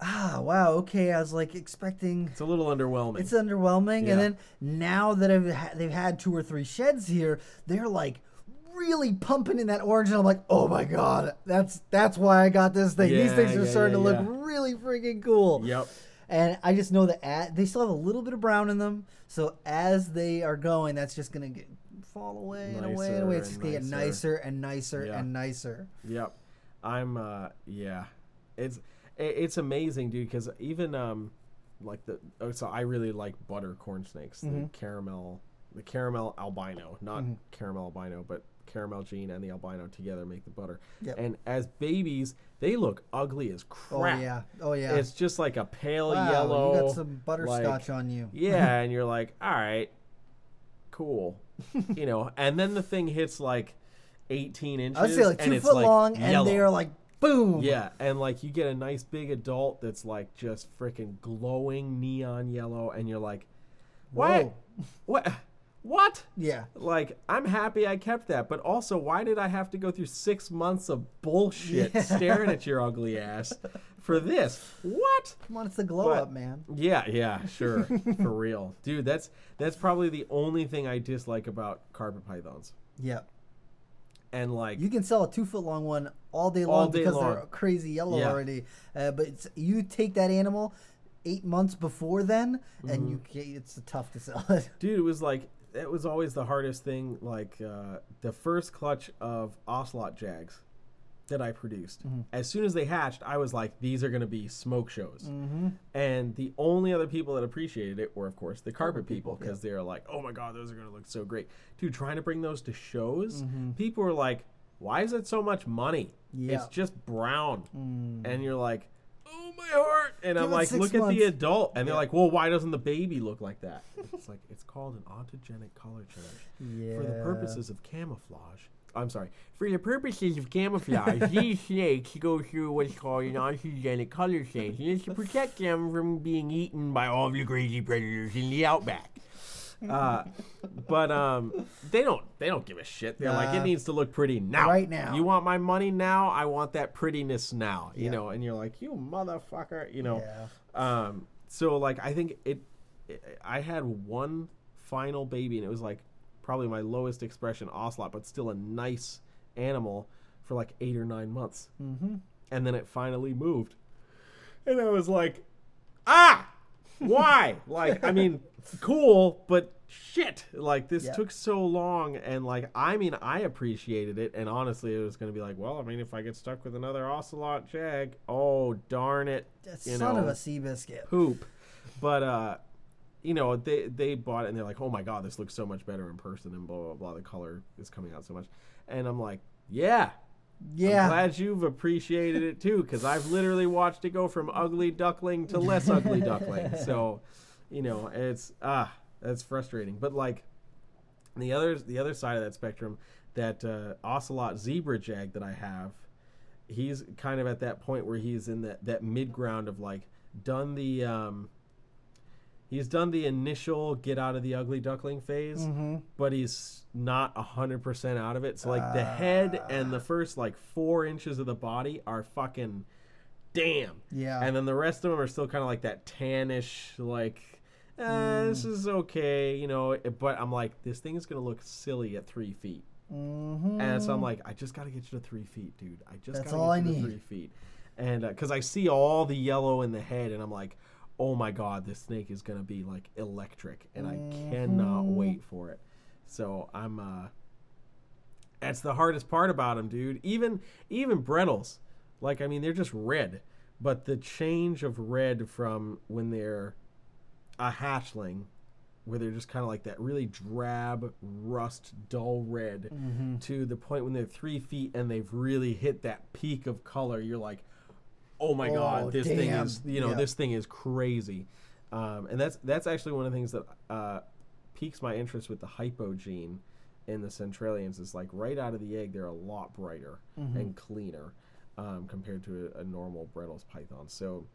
[SPEAKER 1] ah, wow, okay. I was like expecting.
[SPEAKER 2] it's a little underwhelming.
[SPEAKER 1] It's underwhelming,
[SPEAKER 2] Yeah.
[SPEAKER 1] and then now that I've ha- they've had two or three sheds here, they're like really pumping in that orange, and I'm like, oh my god, that's that's why I got this thing. These things are
[SPEAKER 2] yeah,
[SPEAKER 1] starting
[SPEAKER 2] yeah,
[SPEAKER 1] to look
[SPEAKER 2] yeah.
[SPEAKER 1] really freaking cool.
[SPEAKER 2] yep.
[SPEAKER 1] And I just know that at, they still have a little bit of brown in them. So as they are going, that's just gonna get fall away and away and away. It's just gonna get nicer and nicer
[SPEAKER 2] Yeah.
[SPEAKER 1] and nicer.
[SPEAKER 2] Yep. I'm uh yeah. It's it's amazing, dude, cuz even um like the oh, so I really like butter corn snakes, the
[SPEAKER 1] Mhm.
[SPEAKER 2] caramel the caramel albino, not
[SPEAKER 1] Mhm.
[SPEAKER 2] caramel albino, but caramel gene and the albino together make the butter.
[SPEAKER 1] Yep.
[SPEAKER 2] And as babies, they look ugly as crap.
[SPEAKER 1] Oh yeah. Oh yeah.
[SPEAKER 2] It's just like a pale
[SPEAKER 1] wow,
[SPEAKER 2] yellow.
[SPEAKER 1] You got some butterscotch
[SPEAKER 2] like-
[SPEAKER 1] on you.
[SPEAKER 2] Yeah, [laughs] and you're like, all right, cool, you know. And then the thing hits like 18 inches.
[SPEAKER 1] I would say like two foot
[SPEAKER 2] like
[SPEAKER 1] long, and they are like boom.
[SPEAKER 2] Yeah, and like you get a nice big adult that's like just freaking glowing neon yellow, and you're like, what?
[SPEAKER 1] Whoa.
[SPEAKER 2] What? What?
[SPEAKER 1] Yeah.
[SPEAKER 2] Like, I'm happy I kept that, but also, why did I have to go through six months of bullshit
[SPEAKER 1] Yeah.
[SPEAKER 2] staring at your ugly ass for this? What?
[SPEAKER 1] Come on, it's the glow
[SPEAKER 2] But-
[SPEAKER 1] up, man.
[SPEAKER 2] Yeah, yeah, sure, for real, dude. That's that's probably the only thing I dislike about carpet pythons,
[SPEAKER 1] Yeah.
[SPEAKER 2] and like,
[SPEAKER 1] You can sell a two foot long one all day
[SPEAKER 2] All
[SPEAKER 1] long
[SPEAKER 2] day
[SPEAKER 1] because
[SPEAKER 2] long.
[SPEAKER 1] they're crazy yellow
[SPEAKER 2] Yeah.
[SPEAKER 1] already. Uh, but it's, you take that animal eight months before then,
[SPEAKER 2] Mm-hmm.
[SPEAKER 1] and you it's tough to sell it.
[SPEAKER 2] dude, it was like it was always the hardest thing. Like uh, the first clutch of ocelot jags that I produced.
[SPEAKER 1] Mm-hmm.
[SPEAKER 2] As soon as they hatched, I was like, these are going to be smoke shows.
[SPEAKER 1] Mm-hmm.
[SPEAKER 2] And the only other people that appreciated it were, of course, the carpet people because they're like, oh my god, those are going to look so great. Dude, trying to bring those to shows,
[SPEAKER 1] Mm-hmm.
[SPEAKER 2] people were like, why is it so much money?
[SPEAKER 1] Yeah.
[SPEAKER 2] It's just brown.
[SPEAKER 1] Mm.
[SPEAKER 2] And you're like, oh my heart. And
[SPEAKER 1] Give
[SPEAKER 2] I'm like, look at the adult. And they're like, well, why doesn't the baby look like that? [laughs] It's like, it's called an autogenic color change.
[SPEAKER 1] Yeah.
[SPEAKER 2] For the purposes of camouflage. I'm sorry. For the purposes of camouflage, [laughs] these snakes go through what's called an autogenic color change, and it's to protect them from being eaten by all of the crazy predators in the outback. Uh, but um, they don't. They don't give a shit. They're like, it needs to look pretty now.
[SPEAKER 1] Right now.
[SPEAKER 2] You want my money now? I want that prettiness now. You
[SPEAKER 1] Yeah.
[SPEAKER 2] know. And you're like, you motherfucker. You know.
[SPEAKER 1] Yeah.
[SPEAKER 2] Um, so like I think it, it- I had one final baby and it was like probably my lowest expression ocelot, but still a nice animal for like eight or nine months,
[SPEAKER 1] Mm-hmm.
[SPEAKER 2] and then it finally moved, and I was like, ah, why? like I mean, cool, but shit, like this
[SPEAKER 1] Yeah.
[SPEAKER 2] took so long, and like I mean, I appreciated it, and honestly, it was gonna be like, well, I mean, if I get stuck with another ocelot jag, oh darn it, you
[SPEAKER 1] Son of a sea biscuit.
[SPEAKER 2] poop. But uh you know, they they bought it and they're like, "Oh my god, this looks so much better in person and blah blah blah. The color is coming out so much." And I'm like, "Yeah,
[SPEAKER 1] Yeah.
[SPEAKER 2] I'm glad you've appreciated it too cuz I've literally watched it go from ugly duckling to less ugly duckling." [laughs] So, you know, it's ah, that's frustrating. But like the other the other side of that spectrum, that uh, ocelot zebra jag that I have, he's kind of at that point where he's in that that mid ground of like done the um he's done the initial get out of the ugly duckling phase
[SPEAKER 1] mm-hmm.
[SPEAKER 2] but he's not 100% out of it so like the head and the first like four inches of the body are fucking damn
[SPEAKER 1] Yeah.
[SPEAKER 2] and then the rest of them are still kind of like that tannish like eh, this is okay, you know. But I'm like, this thing is gonna look silly at three feet.
[SPEAKER 1] Mm-hmm.
[SPEAKER 2] And so I'm like, I just got to get you to three feet, dude. I just
[SPEAKER 1] That's
[SPEAKER 2] got
[SPEAKER 1] all
[SPEAKER 2] to
[SPEAKER 1] I
[SPEAKER 2] get you to
[SPEAKER 1] need.
[SPEAKER 2] three feet. And because I see all the yellow in the head, and I'm like, oh my god, this snake is gonna be like electric, and I cannot
[SPEAKER 1] Mhm.
[SPEAKER 2] wait for it. So I'm. uh That's the hardest part about them, dude. Even even Bredl's, like I mean, they're just red, but the change of red from when they're a hatchling where they're just kind of like that really drab, rust, dull red,
[SPEAKER 1] Mm-hmm.
[SPEAKER 2] to the point when they're three feet and they've really hit that peak of color. You're like, oh my
[SPEAKER 1] Oh,
[SPEAKER 2] god, this thing is, you know,
[SPEAKER 1] Yeah.
[SPEAKER 2] this thing is crazy. Um, and that's that's actually one of the things that uh, piques my interest with the hypo gene in the Centralians is like right out of the egg, they're a lot brighter
[SPEAKER 1] Mm-hmm.
[SPEAKER 2] and cleaner um, compared to a, a normal Bredl's python. So,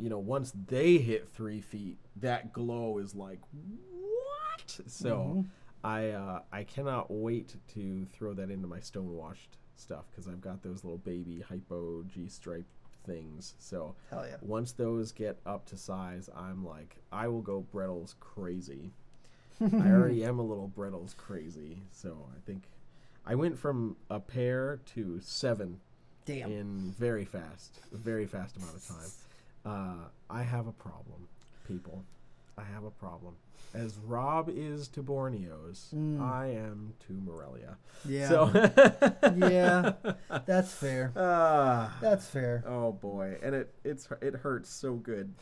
[SPEAKER 2] you know, once they hit three feet, that glow is like what? So,
[SPEAKER 1] Mm-hmm.
[SPEAKER 2] I uh, I cannot wait to throw that into my stonewashed stuff because I've got those little baby hypo G stripe things. So
[SPEAKER 1] Hell yeah.
[SPEAKER 2] once those get up to size, I'm like, I will go Bredl's crazy. I already [laughs] am a little Bredl's crazy, so I think I went from a pair to seven
[SPEAKER 1] Damn.
[SPEAKER 2] in very fast, a very fast amount of time. Uh, I have a problem, people. I have a problem. As Rob is to Borneos,
[SPEAKER 1] Mm.
[SPEAKER 2] I am to Morelia.
[SPEAKER 1] Yeah.
[SPEAKER 2] So, [laughs]
[SPEAKER 1] yeah. That's fair.
[SPEAKER 2] Ah.
[SPEAKER 1] That's fair.
[SPEAKER 2] oh boy, and it it's it hurts so good.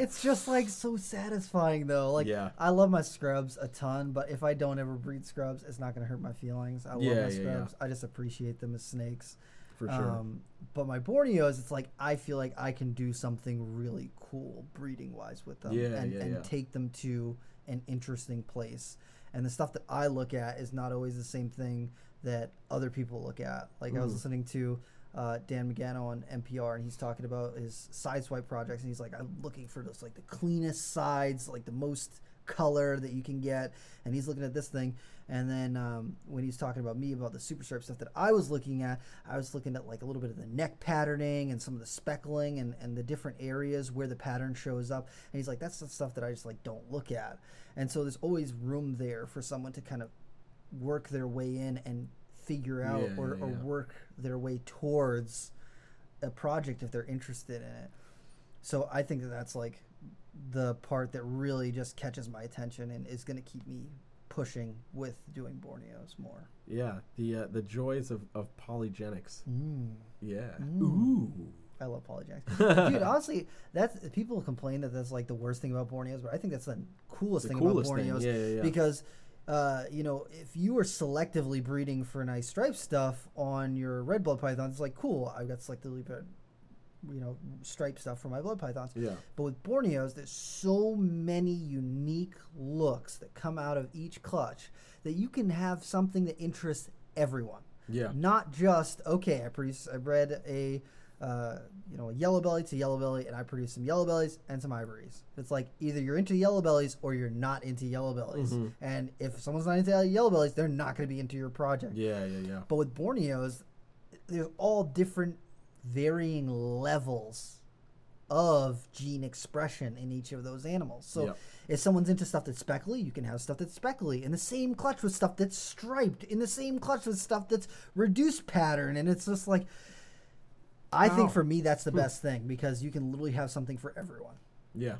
[SPEAKER 1] It's just like so satisfying though. Like
[SPEAKER 2] Yeah.
[SPEAKER 1] I love my scrubs a ton, but if I don't ever breed scrubs, it's not gonna hurt my feelings. I love
[SPEAKER 2] Yeah,
[SPEAKER 1] my
[SPEAKER 2] yeah.
[SPEAKER 1] scrubs. I just appreciate them as snakes.
[SPEAKER 2] For sure.
[SPEAKER 1] Um, but my Borneos, it's like I feel like I can do something really cool breeding wise with them,
[SPEAKER 2] Yeah,
[SPEAKER 1] and,
[SPEAKER 2] yeah,
[SPEAKER 1] and
[SPEAKER 2] yeah.
[SPEAKER 1] take them to an interesting place. And the stuff that I look at is not always the same thing that other people look at. Like I was
[SPEAKER 2] Mm.
[SPEAKER 1] listening to uh, Dan Magano on NPR, and he's talking about his side swipe projects, and he's like, I'm looking for those like the cleanest sides, like the most color that you can get, and he's looking at this thing. And then um, when he's talking about me about the super stripe stuff that I was looking at, I was looking at like a little bit of the neck patterning and some of the speckling and, and the different areas where the pattern shows up. And he's like, that's the stuff that I just like don't look at. And so there's always room there for someone to kind of work their way in and figure out
[SPEAKER 2] Yeah,
[SPEAKER 1] or,
[SPEAKER 2] yeah,
[SPEAKER 1] or work their way towards a project if they're interested in it. So I think that that's like the part that really just catches my attention and is going to keep me pushing with doing Borneos more.
[SPEAKER 2] yeah, the uh, the joys of, of polygenics.
[SPEAKER 1] Mm.
[SPEAKER 2] Yeah.
[SPEAKER 1] Mm.
[SPEAKER 2] Ooh.
[SPEAKER 1] I love polygenics. [laughs] Dude, honestly, that's people complain that that's like the worst thing about Borneos, but I think that's the coolest
[SPEAKER 2] The
[SPEAKER 1] thing
[SPEAKER 2] coolest
[SPEAKER 1] about
[SPEAKER 2] thing.
[SPEAKER 1] Borneos
[SPEAKER 2] Yeah, yeah, yeah.
[SPEAKER 1] because uh, you know, if you were selectively breeding for nice stripe stuff on your red blood pythons, it's like cool. I've got selectively you know, stripe stuff for my blood pythons.
[SPEAKER 2] Yeah.
[SPEAKER 1] But with Borneos, there's so many unique looks that come out of each clutch that you can have something that interests everyone.
[SPEAKER 2] Yeah.
[SPEAKER 1] Not just okay. I produce. I bred a, uh, you know, a yellow belly to yellow belly, and I produce some yellow bellies and some ivories. It's like either you're into yellow bellies or you're not into yellow bellies.
[SPEAKER 2] Mhm.
[SPEAKER 1] And if someone's not into yellow bellies, they're not going to be into your project.
[SPEAKER 2] Yeah, yeah, yeah.
[SPEAKER 1] But with Borneos, there's all different varying levels of gene expression in each of those animals. So
[SPEAKER 2] Yep.
[SPEAKER 1] if someone's into stuff that's speckly, you can have stuff that's speckly in the same clutch with stuff that's striped, in the same clutch with stuff that's reduced pattern. And it's just like, I think for me, that's the best thing because you can literally have something for everyone.
[SPEAKER 2] Yeah.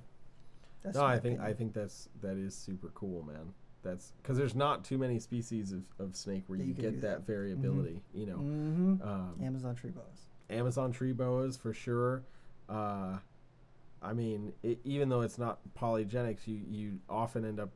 [SPEAKER 1] That's
[SPEAKER 2] no, I think
[SPEAKER 1] opinion.
[SPEAKER 2] I think that's that is super cool, man. That's because there's not too many species of, of snake where you,
[SPEAKER 1] you
[SPEAKER 2] get that,
[SPEAKER 1] that.
[SPEAKER 2] variability. You know,
[SPEAKER 1] Mhm.
[SPEAKER 2] um,
[SPEAKER 1] Amazon tree boas.
[SPEAKER 2] Amazon tree boas for sure. Uh, I mean, it, even though it's not polygenics, you you often end up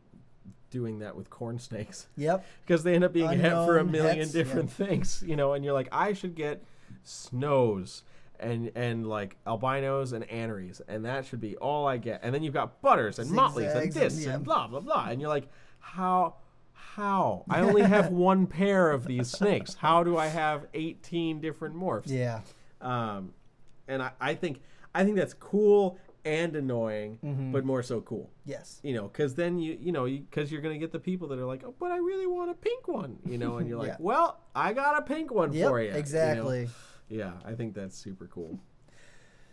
[SPEAKER 2] doing that with corn snakes
[SPEAKER 1] Yep. [laughs]
[SPEAKER 2] because they end up being het for a million different things, you know. And you're like, I should get snows and and like albinos and aneries, and that should be all I get. And then you've got butters and motleys and
[SPEAKER 1] Zigzags and-
[SPEAKER 2] this
[SPEAKER 1] yeah.
[SPEAKER 2] and blah blah blah, and you're like, how? How? I only have [laughs] one pair of these snakes. How do I have 18 different morphs?
[SPEAKER 1] Yeah.
[SPEAKER 2] Um, and I, I think I think that's cool and annoying,
[SPEAKER 1] Mhm.
[SPEAKER 2] but more so cool.
[SPEAKER 1] Yes.
[SPEAKER 2] You know, because then you you know because you, are gonna get the people that are like, oh, but I really want a pink one. You know, and you're [laughs] like,
[SPEAKER 1] Yeah.
[SPEAKER 2] well, I got a pink one
[SPEAKER 1] Yep.
[SPEAKER 2] for you.
[SPEAKER 1] exactly.
[SPEAKER 2] Yeah, I think that's super cool.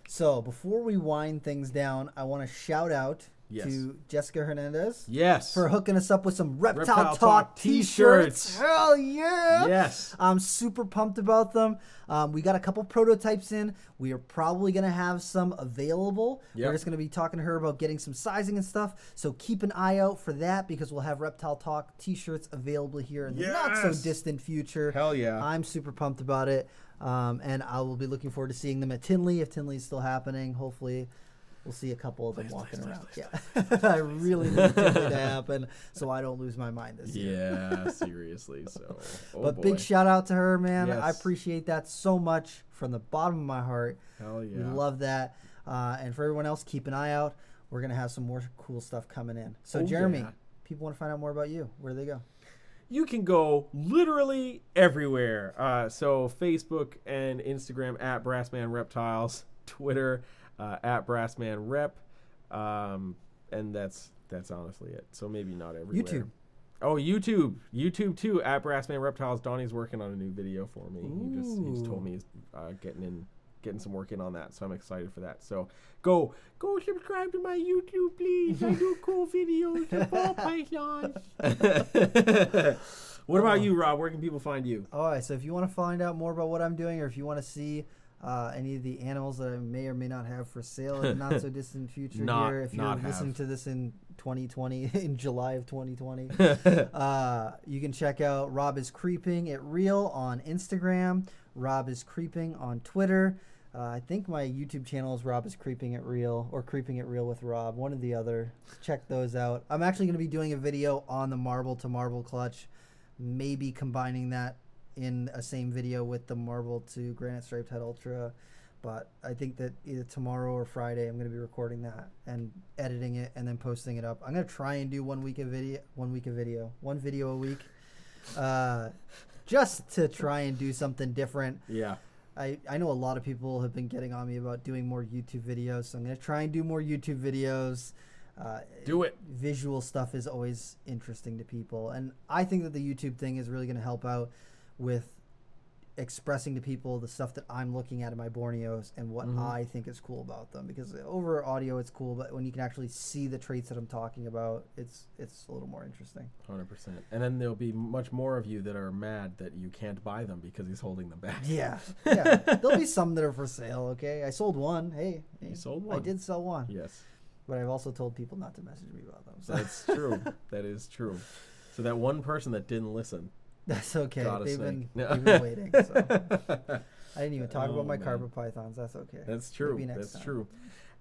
[SPEAKER 1] So before we wind things down, I want to shout out
[SPEAKER 2] Yes.
[SPEAKER 1] to Jessica Hernandez
[SPEAKER 2] Yes.
[SPEAKER 1] for hooking us up with some Reptile,
[SPEAKER 2] Reptile
[SPEAKER 1] Talk,
[SPEAKER 2] Talk
[SPEAKER 1] t-shirts.
[SPEAKER 2] t-shirts.
[SPEAKER 1] Hell yeah!
[SPEAKER 2] yes.
[SPEAKER 1] I'm super pumped about them. Um, we got a couple prototypes in. We are probably going to have some available.
[SPEAKER 2] Yep.
[SPEAKER 1] We're just going to be talking to her about getting some sizing and stuff. So keep an eye out for that because we'll have Reptile Talk t shirts available here in the not so distant future.
[SPEAKER 2] Hell yeah.
[SPEAKER 1] I'm super pumped about it. Um, and I will be looking forward to seeing them at Tinley if Tinley's still happening. Hopefully. We'll see a couple of them walking
[SPEAKER 2] please,
[SPEAKER 1] around.
[SPEAKER 2] please,
[SPEAKER 1] yeah, [laughs] I really need Tinley to [laughs] happen so I don't lose my mind this year.
[SPEAKER 2] Yeah, [laughs] seriously. So, oh
[SPEAKER 1] But
[SPEAKER 2] boy.
[SPEAKER 1] big shout out to her, man. I appreciate that so much from the bottom of my heart.
[SPEAKER 2] Hell yeah.
[SPEAKER 1] We love that. Uh, and for everyone else, keep an eye out. We're gonna have some more cool stuff coming in. So,
[SPEAKER 2] Oh,
[SPEAKER 1] Jeremy,
[SPEAKER 2] yeah.
[SPEAKER 1] people want to find out more about you. Where do they go?
[SPEAKER 2] you can go literally everywhere. Uh, so Facebook and Instagram at Brassman Reptiles, Twitter uh, at Brassman Rep, um, and that's that's honestly it. So maybe not everywhere.
[SPEAKER 1] YouTube.
[SPEAKER 2] Oh, YouTube, YouTube too at Brassman Reptiles. Donnie's working on a new video for me. He just he just told me he's uh, getting in getting some work in on that, so I'm excited for that. So go go subscribe to my YouTube, please. I do cool [laughs] videos of ball pythons. [laughs] what about you, Rob? Where can people find you?
[SPEAKER 1] All right. So, if you want to find out more about what I'm doing, or if you want to see uh, any of the animals that I may or may not have for sale in [laughs] the not so distant future
[SPEAKER 2] Not-
[SPEAKER 1] here, if you're listening
[SPEAKER 2] have.
[SPEAKER 1] to this in 2020, [laughs] in July of 2020, [laughs] uh, you can check out Rob is Creeping at Real on Instagram. Rob is Creeping on Twitter. Uh, I think my YouTube channel is Rob is Creeping at Real or Creeping at Real with Rob, one or the other. Check those out. I'm actually going to be doing a video on the marble to marble clutch, maybe combining that in a same video with the marble 2 granite striped head ultra. But I think that either tomorrow or Friday, I'm going to be recording that and editing it and then posting it up. I'm going to try and do one week of video, one week of video, one video a week, uh, just to try and do something different.
[SPEAKER 2] Yeah.
[SPEAKER 1] I, I know a lot of people have been getting on me about doing more YouTube videos, so I'm going to try and do more YouTube videos. Uh,
[SPEAKER 2] Do it.
[SPEAKER 1] Visual stuff is always interesting to people, and I think that the YouTube thing is really going to help out with expressing to people the stuff that I'm looking at in my Borneos and what
[SPEAKER 2] Mhm.
[SPEAKER 1] I think is cool about them. Because over audio, it's cool, but when you can actually see the traits that I'm talking about, it's it's a little more interesting.
[SPEAKER 2] Hundred percent. And then there'll be much more of you that are mad that you can't buy them because he's holding them back.
[SPEAKER 1] Yeah, [laughs] yeah. There'll be some that are for sale. Okay, I sold one. Hey, hey,
[SPEAKER 2] You sold
[SPEAKER 1] I did sell one,
[SPEAKER 2] Yes,
[SPEAKER 1] but I've also told people not to message me about them. So
[SPEAKER 2] that's true. [laughs] that is true. So that one person that didn't listen [laughs]
[SPEAKER 1] that's okay. They've been, [laughs] they've been waiting. So. I didn't even talk
[SPEAKER 2] Oh,
[SPEAKER 1] about my
[SPEAKER 2] man.
[SPEAKER 1] carpet pythons. That's okay.
[SPEAKER 2] That's true. That's
[SPEAKER 1] time.
[SPEAKER 2] true.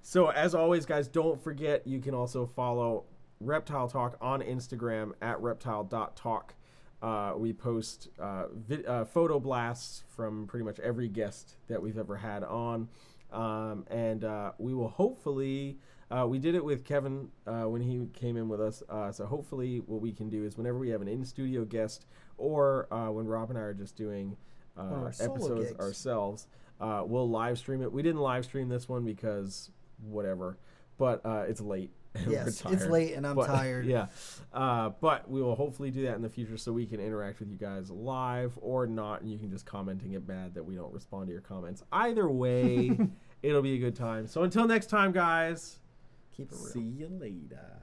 [SPEAKER 2] So as always, guys, don't forget you can also follow Reptile Talk on Instagram at reptile.talk. Uh, we post uh, vid- uh, photo blasts from pretty much every guest that we've ever had on. Um, and uh, we will hopefully, uh, we did it with Kevin uh, when he came in with us. Uh, so hopefully, what we can do is whenever we have an in studio guest or uh, when Rob and I are just doing uh,
[SPEAKER 1] our
[SPEAKER 2] episodes
[SPEAKER 1] gigs.
[SPEAKER 2] ourselves, uh, we'll live stream it. We didn't live stream this one because whatever, but uh, it's late. [laughs]
[SPEAKER 1] Yes, it's late and I'm
[SPEAKER 2] But- [laughs]
[SPEAKER 1] tired.
[SPEAKER 2] Yeah, uh, but we will hopefully do that in the future so we can interact with you guys live or not, and you can just comment and get mad that we don't respond to your comments. Either way, [laughs] it'll be a good time. So until next time, guys.
[SPEAKER 1] Keep it real.
[SPEAKER 2] See you later.